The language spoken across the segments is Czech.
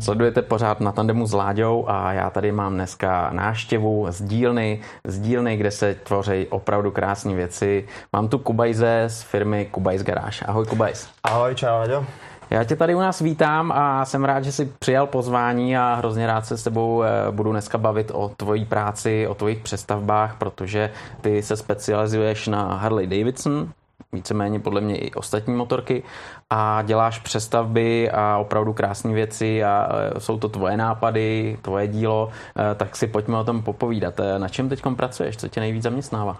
Sledujete pořád na tandemu s Láďou a já tady mám dneska náštěvu z dílny, z dílny, kde se tvoří opravdu krásné věci. Mám tu Kubajze z firmy Kubajs Garage. Ahoj Kubajs. Ahoj, čau Láďo. Já tě tady u nás vítám a jsem rád, že jsi přijal pozvání a hrozně rád se s tebou eh, budu dneska bavit o tvojí práci, o tvojich přestavbách, protože ty se specializuješ na Harley Davidson, víceméně podle mě i ostatní motorky a děláš přestavby a opravdu krásné věci a e, jsou to tvoje nápady, tvoje dílo, e, tak si pojďme o tom popovídat. E, na čem teď pracuješ? Co tě nejvíc zaměstnává?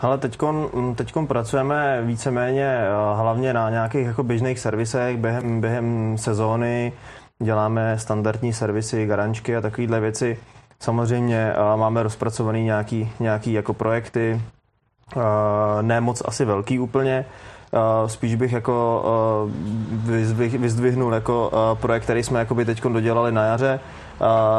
Ale teďkon, teďkon pracujeme víceméně hlavně na nějakých jako běžných servisech během, během sezóny. Děláme standardní servisy, garančky a takovéhle věci. Samozřejmě máme rozpracovaný nějaký, nějaký jako projekty, ne moc asi velký úplně, spíš bych jako vyzdvihnul jako projekt, který jsme teď dodělali na jaře,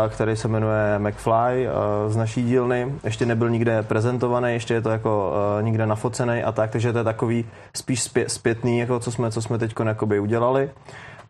který se jmenuje McFly z naší dílny. Ještě nebyl nikde prezentovaný, ještě je to jako nikde nafocený a tak, takže to je takový spíš zpětný, jako co jsme, co jsme teď udělali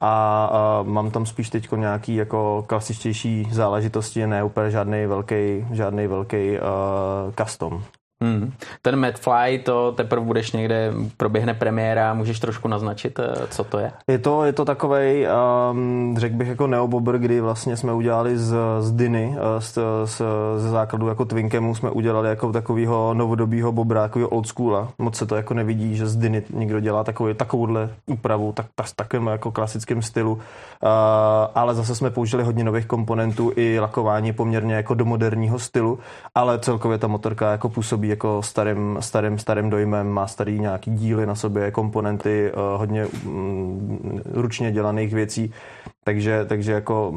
a, a mám tam spíš teď nějaký jako klasičtější záležitosti, ne úplně žádný velký, žádný velký uh, custom. Hmm. Ten Madfly, to teprve budeš někde, proběhne premiéra, můžeš trošku naznačit, eh, co to je? Je to, je to takovej, um, řekl bych jako neobobr, kdy vlastně jsme udělali z, z Diny, eh, z, z, ze základu jako Twinkemu jsme udělali jako takového novodobího bobra, takového old schoola. Moc se to jako nevidí, že z Diny někdo dělá takový, takovouhle úpravu, tak, tak, takovém jako klasickém stylu. Uh, ale zase jsme použili hodně nových komponentů i lakování poměrně jako do moderního stylu, ale celkově ta motorka jako působí jako starým, starým, starým dojmem, má starý nějaký díly na sobě, komponenty, eh, hodně mm, ručně dělaných věcí, takže, takže jako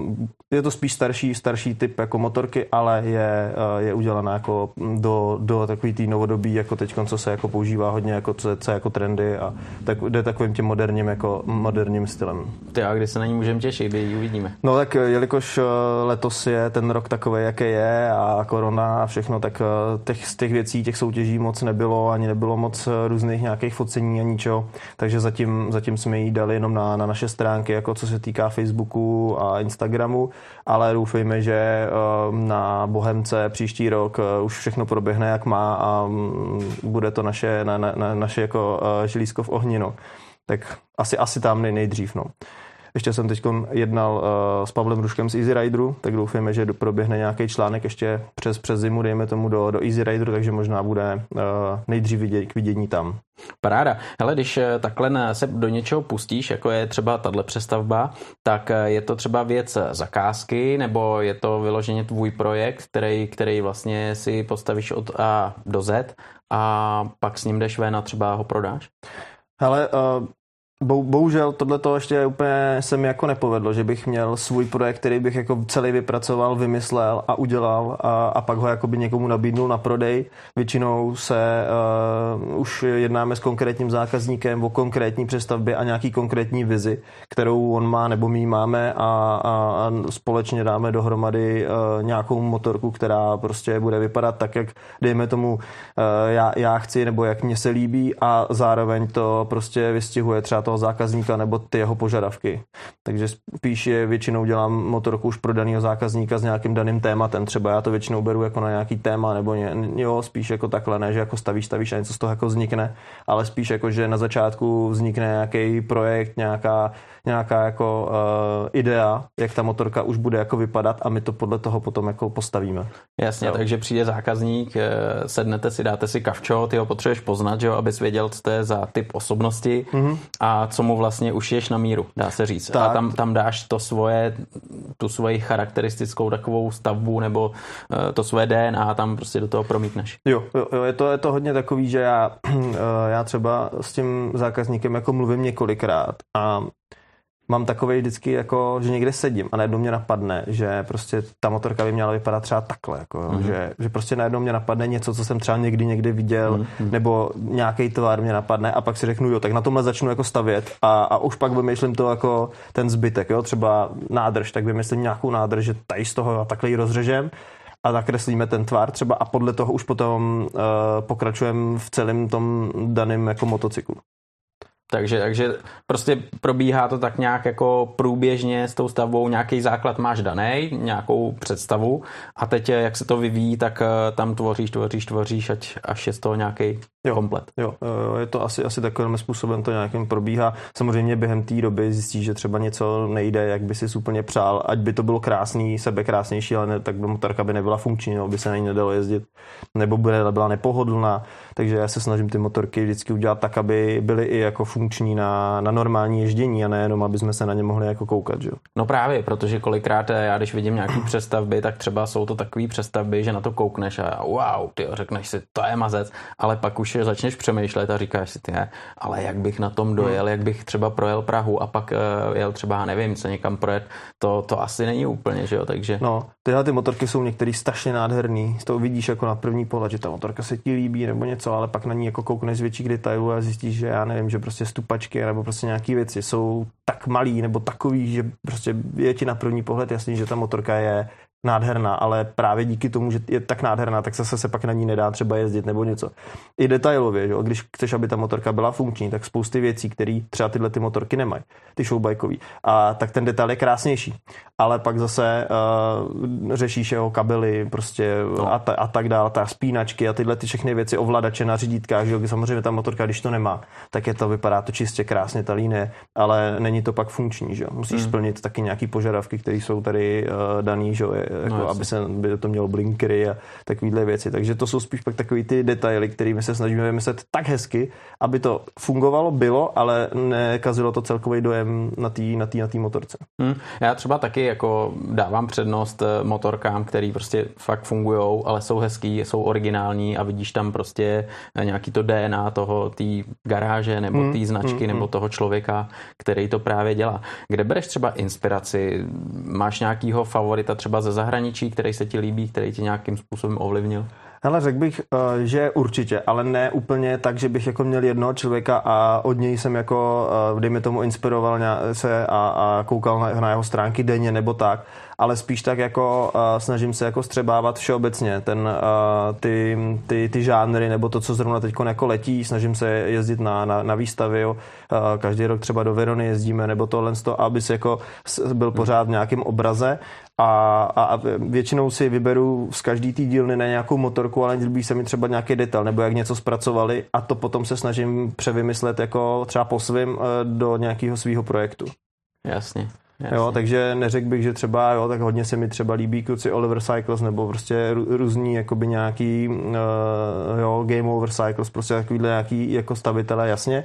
je to spíš starší, starší typ jako motorky, ale je, eh, je udělaná jako do, do takový tý novodobí, jako teď, co se jako používá hodně, jako co, co jako trendy a tak jde takovým tím moderním, jako moderním stylem. Ty a kdy se na ní můžeme těšit, kdy ji uvidíme? No tak eh, jelikož eh, letos je ten rok takový, jaký je a korona a všechno, tak těch, z těch věcí, těch soutěží moc nebylo, ani nebylo moc různých nějakých focení a ničeho, takže zatím, zatím jsme ji dali jenom na, na naše stránky, jako co se týká Facebooku a Instagramu ale doufejme, že eh, na Bohemce příští rok eh, už všechno proběhne jak má a mm, bude to naše, na, na, naše jako eh, žilízko v ohni. No. Tak asi, asi tam nej, nejdřív. No. Ještě jsem teď jednal uh, s Pavlem Ruškem z Easy Rideru, tak doufujeme, že proběhne nějaký článek ještě přes, přes zimu, dejme tomu do, do Easy Rideru, takže možná bude uh, nejdřív vidět, k vidění tam. Paráda. Hele, když eh, takhle se do něčeho pustíš, jako je třeba tahle přestavba, tak je to třeba věc zakázky, nebo je to vyloženě tvůj projekt, který, který vlastně si postavíš od A do Z a pak s ním jdeš ven a třeba ho prodáš? Hele, uh, bohužel tohle to ještě úplně se mi jako nepovedlo, že bych měl svůj projekt, který bych jako celý vypracoval, vymyslel a udělal a, a pak ho jakoby někomu nabídnul na prodej. Většinou se uh, už jednáme s konkrétním zákazníkem o konkrétní přestavbě a nějaký konkrétní vizi, kterou on má nebo my máme a, a, a společně dáme dohromady uh, nějakou motorku, která prostě bude vypadat tak, jak dejme tomu uh, já, já chci nebo jak mně se líbí a zároveň to prostě vystihuje třeba to toho zákazníka nebo ty jeho požadavky. Takže spíš je většinou dělám motorku už pro daného zákazníka s nějakým daným tématem. Třeba já to většinou beru jako na nějaký téma, nebo ně, jo, spíš jako takhle, ne, že jako stavíš, stavíš a něco z toho jako vznikne, ale spíš jako, že na začátku vznikne nějaký projekt, nějaká nějaká jako uh, idea, jak ta motorka už bude jako vypadat a my to podle toho potom jako postavíme. Jasně, jo. takže přijde zákazník, eh, sednete si, dáte si kavčo, ty ho potřebuješ poznat, že jo, abys věděl, co to je za typ osobnosti mm-hmm. a co mu vlastně ušiješ na míru, dá se říct. Tak. A tam, tam dáš to svoje, tu svoji charakteristickou takovou stavbu nebo uh, to svoje DNA tam prostě do toho promítneš. Jo, jo, jo je, to, je to hodně takový, že já, já třeba s tím zákazníkem jako mluvím několikrát a mám takový vždycky, jako, že někde sedím a najednou mě napadne, že prostě ta motorka by měla vypadat třeba takhle, jako, mm-hmm. že, že prostě najednou mě napadne něco, co jsem třeba někdy někdy viděl, mm-hmm. nebo nějaký tvar mě napadne a pak si řeknu, jo, tak na tomhle začnu jako stavět a, a už pak vymýšlím to jako ten zbytek, jo, třeba nádrž, tak vymyslím nějakou nádrž, že tady z toho a takhle ji rozřežem a nakreslíme ten tvar třeba a podle toho už potom uh, pokračujeme v celém tom daném jako motocyklu. Takže, takže prostě probíhá to tak nějak jako průběžně s tou stavbou, nějaký základ máš daný, nějakou představu a teď jak se to vyvíjí, tak eh, tam tvoříš, tvoříš, tvoříš, ať, až je z toho nějaký jo, komplet. Jo, je to asi, asi takovým způsobem to nějakým probíhá. Samozřejmě během té doby zjistíš, že třeba něco nejde, jak by si úplně přál, ať by to bylo krásný, sebe krásnější, ale ne, tak by motorka by nebyla funkční, nebo by se na ní nedalo jezdit, nebo by byla nepohodlná. Takže já se snažím ty motorky vždycky udělat tak, aby byly i jako funkční na, na normální ježdění a nejenom, aby jsme se na ně mohli jako koukat. Že? No právě, protože kolikrát já, když vidím nějaký přestavby, tak třeba jsou to takové přestavby, že na to koukneš a wow, ty řekneš si, to je mazec, ale pak už začneš přemýšlet a říkáš si, ty, ale jak bych na tom dojel, jak bych třeba projel Prahu a pak uh, jel třeba, nevím, se někam projet, to, to asi není úplně, že jo, takže... No, tyhle ty motorky jsou některý strašně nádherný, z toho vidíš jako na první pohled, že ta motorka se ti líbí nebo něco, ale pak na ní jako koukneš z větších detailů a zjistíš, že já nevím, že prostě stupačky nebo prostě nějaké věci jsou tak malý nebo takový, že prostě je ti na první pohled jasný, že ta motorka je nádherná, ale právě díky tomu, že je tak nádherná, tak zase se pak na ní nedá třeba jezdit nebo něco. I detailově, že? když chceš, aby ta motorka byla funkční, tak spousty věcí, které třeba tyhle ty motorky nemají, ty showbikeové, a tak ten detail je krásnější. Ale pak zase uh, řešíš jeho kabely prostě no. a, ta, a tak dále, ta spínačky a tyhle ty všechny věci, ovladače na řídítkách, že samozřejmě ta motorka, když to nemá, tak je to, vypadá to čistě krásně, ta línie, ale není to pak funkční, že Musíš hmm. splnit taky nějaký požadavky, které jsou tady uh, daný, že jako no, aby, se, by to mělo blinkery a takovéhle věci. Takže to jsou spíš pak takový ty detaily, kterými se snažíme vymyslet tak hezky, aby to fungovalo, bylo, ale nekazilo to celkový dojem na té na tý, na tý motorce. Hmm. Já třeba taky jako dávám přednost eh, motorkám, který prostě fakt fungují, ale jsou hezký, jsou originální a vidíš tam prostě eh, nějaký to DNA toho, té garáže nebo hmm. té značky hmm. nebo hmm. toho člověka, který to právě dělá. Kde bereš třeba inspiraci? Máš nějakýho favorita třeba ze zahraničí, který se ti líbí, který ti nějakým způsobem ovlivnil? Hele, řekl bych, eh, že určitě, ale ne úplně tak, že bych jako měl jednoho člověka a od něj jsem jako, eh, dejme tomu, inspiroval se a, a koukal na, na jeho stránky denně nebo tak, ale spíš tak jako uh, snažím se jako střebávat všeobecně ten, uh, ty, ty, ty žánry nebo to, co zrovna teď jako letí, snažím se jezdit na, na, na výstavy, jo. Uh, každý rok třeba do Verony jezdíme nebo tohle, aby se jako byl pořád v nějakém obraze a, a, a většinou si vyberu z každý té dílny na nějakou motorku, ale líbí se mi třeba nějaký detail, nebo jak něco zpracovali a to potom se snažím převymyslet jako třeba po svým do nějakého svého projektu. Jasně. Jo, takže neřekl bych, že třeba, jo, tak hodně se mi třeba líbí kluci Oliver Cycles nebo prostě různý jakoby nějaký uh, jo, Game Over Cycles, prostě takovýhle nějaký jako stavitele, jasně,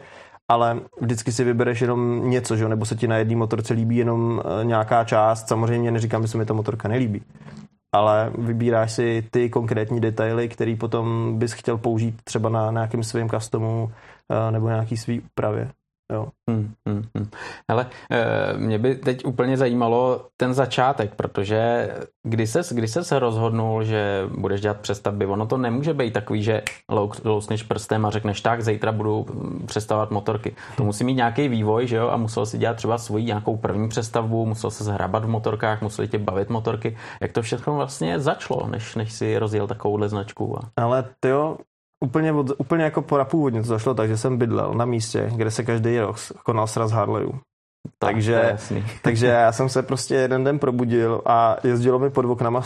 ale vždycky si vybereš jenom něco, že? nebo se ti na jedné motorce líbí jenom uh, nějaká část, samozřejmě neříkám, že se mi ta motorka nelíbí, ale vybíráš si ty konkrétní detaily, který potom bys chtěl použít třeba na nějakém svém customu uh, nebo nějaký svý úpravě. Jo. Hmm, hmm, hmm. Ale e, mě by teď úplně zajímalo ten začátek, protože kdy ses, kdy ses rozhodnul, že budeš dělat přestavby, ono to nemůže být takový, že lousneš prstem a řekneš tak, zítra budu přestavovat motorky. To musí mít nějaký vývoj, že jo, a musel si dělat třeba svoji nějakou první přestavbu, musel se zhrabat v motorkách, museli tě bavit motorky. Jak to všechno vlastně začalo, než, než si rozjel takovouhle značku? A... Ale ty jo, úplně, od, úplně jako po původně to zašlo tak, že jsem bydlel na místě, kde se každý rok konal sraz Harleyů. Takže, takže já jsem se prostě jeden den probudil a jezdilo mi pod oknama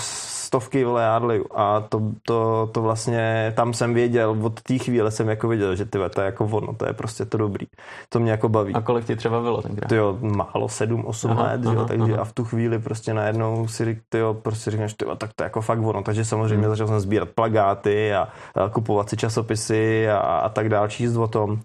stovky vole Harley a to, to, to vlastně tam jsem věděl, od té chvíle jsem jako věděl, že tyhle, to je jako ono, to je prostě to dobrý. To mě jako baví. A kolik ti třeba bylo tenkrát? Jo, málo, sedm, osm aha, let, aha, jo, takže aha. a v tu chvíli prostě najednou si tyjo, prostě říkáš, tyjo, tak to je jako fakt ono. Takže samozřejmě hmm. začal jsem sbírat plagáty a, a kupovat si časopisy a, a tak dál, číst o tom.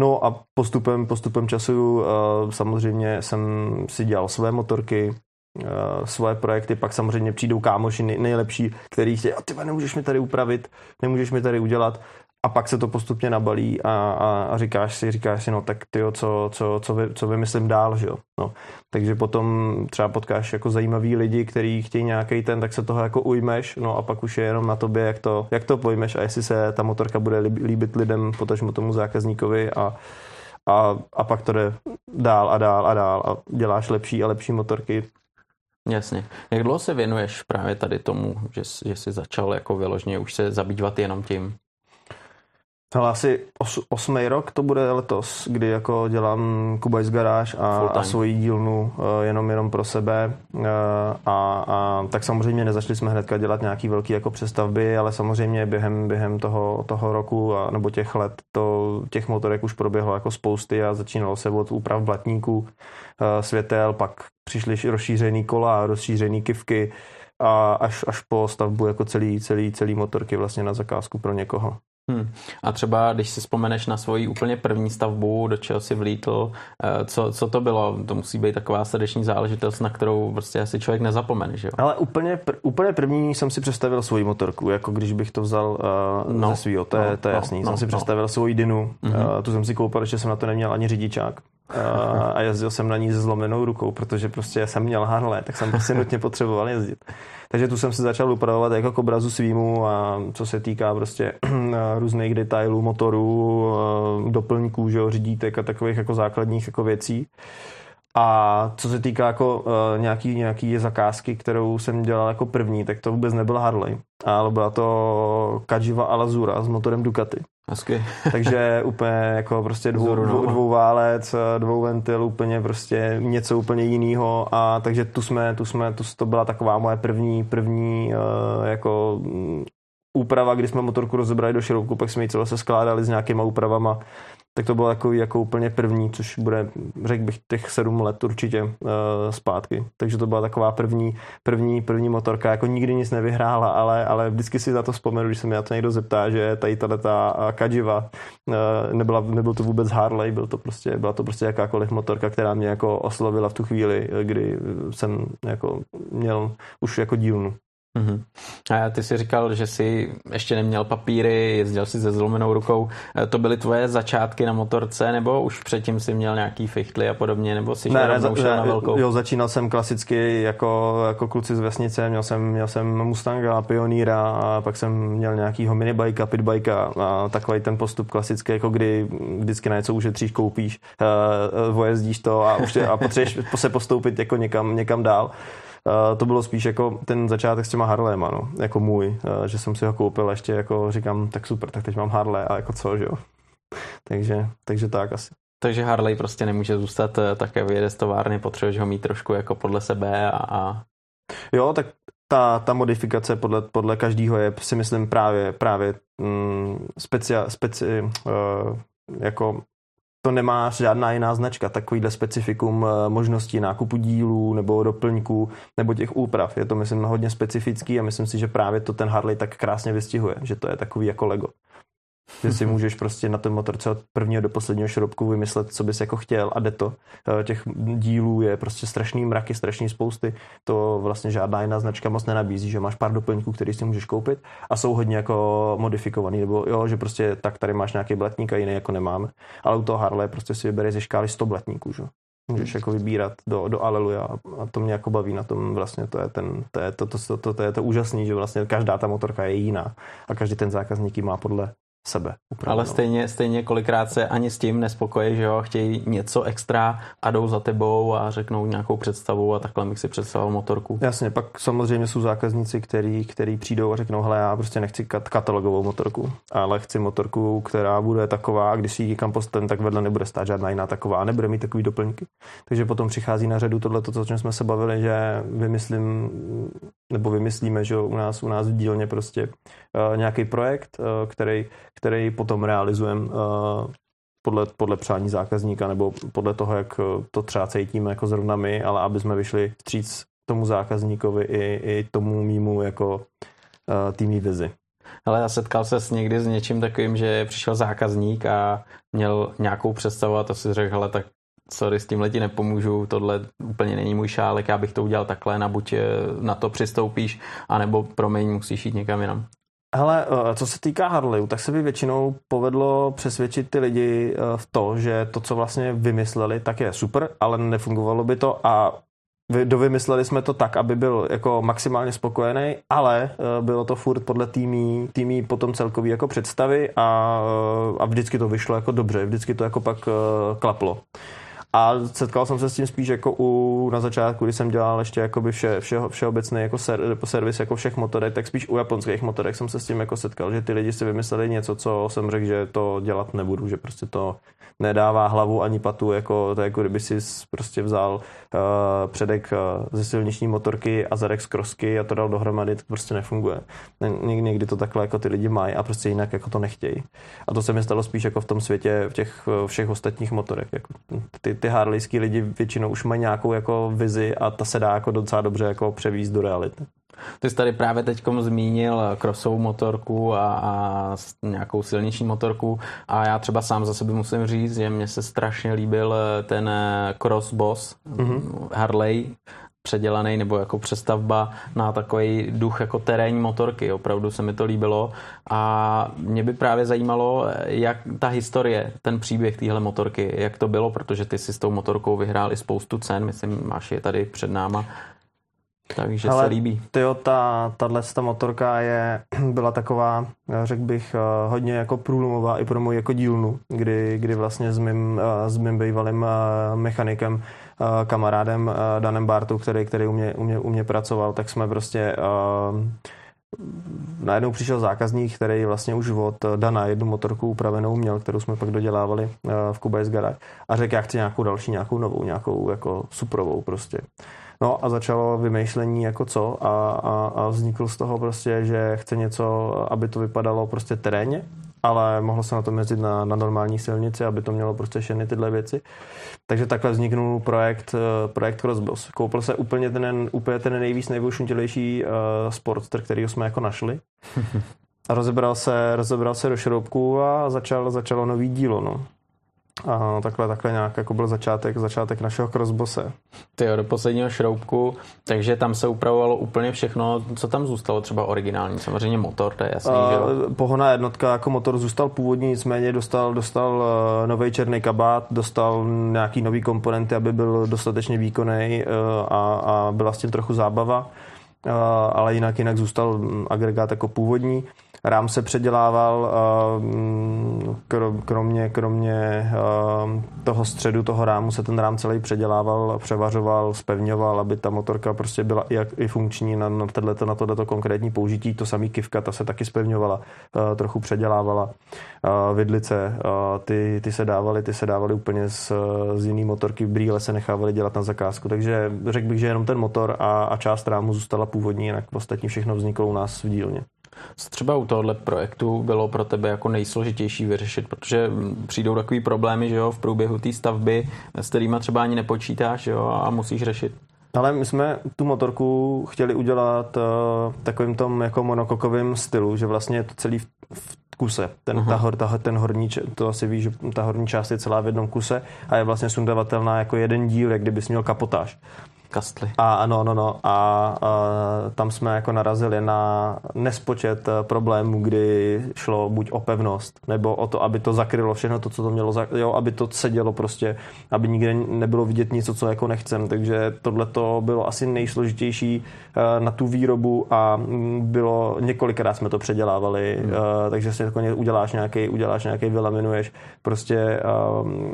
No a postupem, postupem času uh, samozřejmě jsem si dělal své motorky, uh, svoje projekty, pak samozřejmě přijdou kámoši nejlepší, který chtějí, a ty nemůžeš mi tady upravit, nemůžeš mi tady udělat a pak se to postupně nabalí a, a, a říkáš si, říkáš si, no tak ty co, co, co, vy, co vymyslím dál, že jo. No. Takže potom třeba potkáš jako zajímavý lidi, kteří chtějí nějaký ten, tak se toho jako ujmeš, no a pak už je jenom na tobě, jak to, jak to pojmeš a jestli se ta motorka bude líbit lidem, potažmo tomu zákazníkovi a, a, a pak to jde dál a dál a dál a děláš lepší a lepší motorky. Jasně. Jak dlouho se věnuješ právě tady tomu, že, že jsi začal jako vyložně už se zabývat jenom tím? Ale asi os, osmý rok to bude letos, kdy jako dělám Kubajs garáž a, a svoji dílnu uh, jenom jenom pro sebe uh, a, a tak samozřejmě nezačali jsme hnedka dělat nějaký velký jako přestavby, ale samozřejmě během, během toho, toho roku a, nebo těch let to, těch motorek už proběhlo jako spousty a začínalo se od úprav blatníků, uh, světel, pak přišly rozšířený kola, rozšířený kivky a až, až po stavbu jako celý, celý, celý motorky vlastně na zakázku pro někoho. Hmm. A třeba, když si vzpomeneš na svoji úplně první stavbu, do čeho si vlítl, eh, co, co to bylo? To musí být taková srdeční záležitost, na kterou prostě asi člověk nezapomene, že jo? Ale úplně, pr- úplně první jsem si představil svoji motorku, jako když bych to vzal uh, no. ze svýho, to je, no, to je no, jasný. No, jsem si no. představil svoji Dinu, mm-hmm. uh, tu jsem si koupil, že jsem na to neměl ani řidičák. Uh, a jezdil jsem na ní se zlomenou rukou, protože prostě jsem měl Harley, tak jsem prostě nutně potřeboval jezdit. Takže tu jsem si začal upravovat jako k obrazu svýmu a co se týká prostě různých detailů, motorů, doplňků, že jo, řídítek a takových jako základních jako věcí. A co se týká jako uh, nějaký, nějaký zakázky, kterou jsem dělal jako první, tak to vůbec nebyla Harley, ale byla to Kajiva Alazura s motorem Ducati. Hezky. Takže úplně jako prostě dvou, dvou, dvou válec, dvou ventil, úplně prostě něco úplně jiného a takže tu jsme, tu jsme, tu, to byla taková moje první, první uh, jako mm, úprava, kdy jsme motorku rozebrali do šroubku, pak jsme ji celé se skládali s nějakýma úpravama tak to bylo jako, jako úplně první, což bude, řekl bych, těch sedm let určitě uh, zpátky. Takže to byla taková první, první, první motorka, jako nikdy nic nevyhrála, ale, ale vždycky si za to vzpomenu, když se mě na to někdo zeptá, že tady ta Kajiva uh, nebyla, nebyl to vůbec Harley, byl to prostě, byla to prostě jakákoliv motorka, která mě jako oslovila v tu chvíli, kdy jsem jako měl už jako dílnu. Mm-hmm. A ty jsi říkal, že jsi ještě neměl papíry, jezdil si se zlomenou rukou. E, to byly tvoje začátky na motorce, nebo už předtím jsi měl nějaký fichtly a podobně, nebo jsi ne, ne, za, na velkou? Jo, začínal jsem klasicky jako, jako kluci z vesnice, měl jsem, měl jsem Mustanga, Pioníra a pak jsem měl nějakýho minibajka, pitbajka a takový ten postup klasický, jako kdy vždycky na něco ušetříš, koupíš, uh, vojezdíš to a, už a potřebuješ se postoupit jako někam, někam dál. To bylo spíš jako ten začátek s těma Harleyma, no, jako můj, že jsem si ho koupil a ještě jako říkám, tak super, tak teď mám Harley a jako co, že jo. takže, takže tak asi. Takže Harley prostě nemůže zůstat uh, také vyjede z továrny, potřebuješ ho mít trošku jako podle sebe a... a... Jo, tak ta, ta modifikace podle, podle každého je si myslím právě, právě mm, specia, speci, uh, jako to nemá žádná jiná značka, takovýhle specifikum eh, možností nákupu dílů nebo doplňků nebo těch úprav. Je to, myslím, hodně specifický a myslím si, že právě to ten Harley tak krásně vystihuje, že to je takový jako Lego. Že si můžeš prostě na ten motorce od prvního do posledního šroubku vymyslet, co bys jako chtěl a jde to. Eh, těch dílů je prostě strašný mraky, strašný spousty. To vlastně žádná jiná značka moc nenabízí, že máš pár doplňků, který si můžeš koupit a jsou hodně jako modifikovaný, nebo jo, že prostě tak tady máš nějaký blatník a jiný jako nemáme. Ale u toho Harley prostě si vybereš ze škály 100 blatníků, že? Můžeš jako vybírat do, do Aleluja a to mě jako baví na tom vlastně, to je, ten, to, je to, to, to, to, to, je to úžasný, že vlastně každá ta motorka je jiná a každý ten zákazník má podle sebe. Upraveno. Ale stejně, stejně kolikrát se ani s tím nespokojí, že jo, chtějí něco extra a jdou za tebou a řeknou nějakou představu a takhle bych si představil motorku. Jasně, pak samozřejmě jsou zákazníci, který, který přijdou a řeknou, hele, já prostě nechci kat- katalogovou motorku, ale chci motorku, která bude taková, když si ji kam postavím, tak vedle nebude stát žádná jiná taková a nebude mít takový doplňky. Takže potom přichází na řadu tohle, to, o čem jsme se bavili, že vymyslím, nebo vymyslíme, že u nás, u nás v dílně prostě nějaký projekt, uh, který který potom realizujeme uh, podle, podle přání zákazníka nebo podle toho, jak to třeba cítíme jako zrovna my, ale aby jsme vyšli vstříc tomu zákazníkovi i, i tomu mýmu jako týmní vizi. Ale já setkal se někdy s něčím takovým, že přišel zákazník a měl nějakou představu a to si řekl, hele, tak sorry, s tím leti nepomůžu, tohle úplně není můj šálek, já bych to udělal takhle, na buď eh, na to přistoupíš, anebo promiň, musíš jít někam jinam. Hele, eh, co se týká Harleyu, tak se by většinou povedlo přesvědčit ty lidi eh, v to, že to, co vlastně vymysleli, tak je super, ale nefungovalo by to a dovymysleli jsme to tak, aby byl jako maximálně spokojený, ale eh, bylo to furt podle týmí, týmí potom celkový jako představy a, a vždycky to vyšlo jako dobře, vždycky to jako pak klaplo. A setkal jsem se s tím spíš jako u, na začátku, kdy jsem dělal ještě jakoby vše, vše, všeobecný jako ser, servis jako všech motorek, tak spíš u japonských motorek jsem se s tím jako setkal, že ty lidi si vymysleli něco, co jsem řekl, že to dělat nebudu, že prostě to nedává hlavu ani patu, jako to jako kdyby si prostě vzal uh, předek uh, ze silniční motorky a zadek z krosky a to dal dohromady, to prostě nefunguje. Ně, někdy to takhle jako ty lidi mají a prostě jinak jako to nechtějí. A to se mi stalo spíš jako v tom světě v těch všech ostatních motorech. Jako ty, ty harlejský lidi většinou už mají nějakou jako vizi a ta se dá jako docela dobře jako převízt do reality. Ty jsi tady právě teď zmínil crossovou motorku a, a nějakou silniční motorku a já třeba sám za sebe musím říct, že mně se strašně líbil ten Cross Boss mm-hmm. Harley, předělaný nebo jako přestavba na takový duch jako terénní motorky. Opravdu se mi to líbilo a mě by právě zajímalo, jak ta historie, ten příběh téhle motorky, jak to bylo, protože ty si s tou motorkou vyhrál i spoustu cen, myslím, máš je tady před náma. Takže Ale se líbí. Tyjo, ta, tahle ta motorka je, byla taková, řekl bych, eh, hodně jako průlomová i pro můj jako dílnu, kdy, kdy vlastně s mým, eh, s mým bývalým eh, mechanikem, kamarádem Danem Bartu, který, který u, mě, u, mě, u mě pracoval, tak jsme prostě najednou přišel zákazník, který vlastně už od Dana jednu motorku upravenou měl, kterou jsme pak dodělávali v Cubase Garage a řekl, já chci nějakou další, nějakou novou, nějakou jako suprovou prostě. No a začalo vymýšlení jako co a, a, a vznikl z toho prostě, že chce něco, aby to vypadalo prostě terénně, ale mohlo se na to jezdit na, na normální silnici, aby to mělo prostě všechny tyhle věci. Takže takhle vzniknul projekt, eh, projekt Crossboss. Koupil se úplně ten, úplně ten nejvíc nejvyšuntělejší uh, Sportster, který jsme jako našli. A rozebral se, rozebral se do šroubku a začal, začalo nový dílo. No. A takhle, takhle nějak jako byl začátek, začátek našeho crossbose. Ty jo, do posledního šroubku, takže tam se upravovalo úplně všechno, co tam zůstalo třeba originální, samozřejmě motor, to je jasný, a, že jo? Pohonná jednotka jako motor zůstal původní, nicméně dostal, dostal eh, nový černý kabát, dostal nějaký nový komponenty, aby byl dostatečně výkonný uh, a, a byla s tím trochu zábava, uh, ale jinak jinak zůstal agregát jako původní. Rám se předělával kromě, kromě toho středu toho rámu se ten rám celý předělával, převařoval, spevňoval, aby ta motorka prostě byla i, i funkční na, na, tohleto, na tohleto konkrétní použití. To samý kivka, ta se taky spevňovala, trochu předělávala. Vidlice, ty, ty se dávaly, ty se dávaly úplně z, z jiný motorky, brýle se nechávaly dělat na zakázku, takže řekl bych, že jenom ten motor a, a část rámu zůstala původní, jinak ostatní všechno vzniklo u nás v dílně. Co třeba u tohohle projektu bylo pro tebe jako nejsložitější vyřešit, protože přijdou takový problémy, že jo, v průběhu té stavby, s kterými třeba ani nepočítáš, jo, a musíš řešit. Ale my jsme tu motorku chtěli udělat uh, takovým tom jako monokokovým stylu, že vlastně je to celý v, v kuse. Ten, ta, hor, ta, ten horní, to asi víš, že ta horní část je celá v jednom kuse a je vlastně sundavatelná jako jeden díl, jak kdybys měl kapotáž. Kastly. A ano, no, no. A, a tam jsme jako narazili na nespočet eh, problémů, kdy šlo buď o pevnost, nebo o to, aby to zakrylo všechno to, co to mělo, jo, aby to sedělo prostě, aby nikde nebylo vidět nic, co jako nechcem. Takže tohle to bylo asi nejsložitější eh, na tu výrobu a mm, bylo, několikrát jsme to předělávali, hmm. Eh, takže si jako uděláš nějaký, uděláš nějaký, vylaminuješ prostě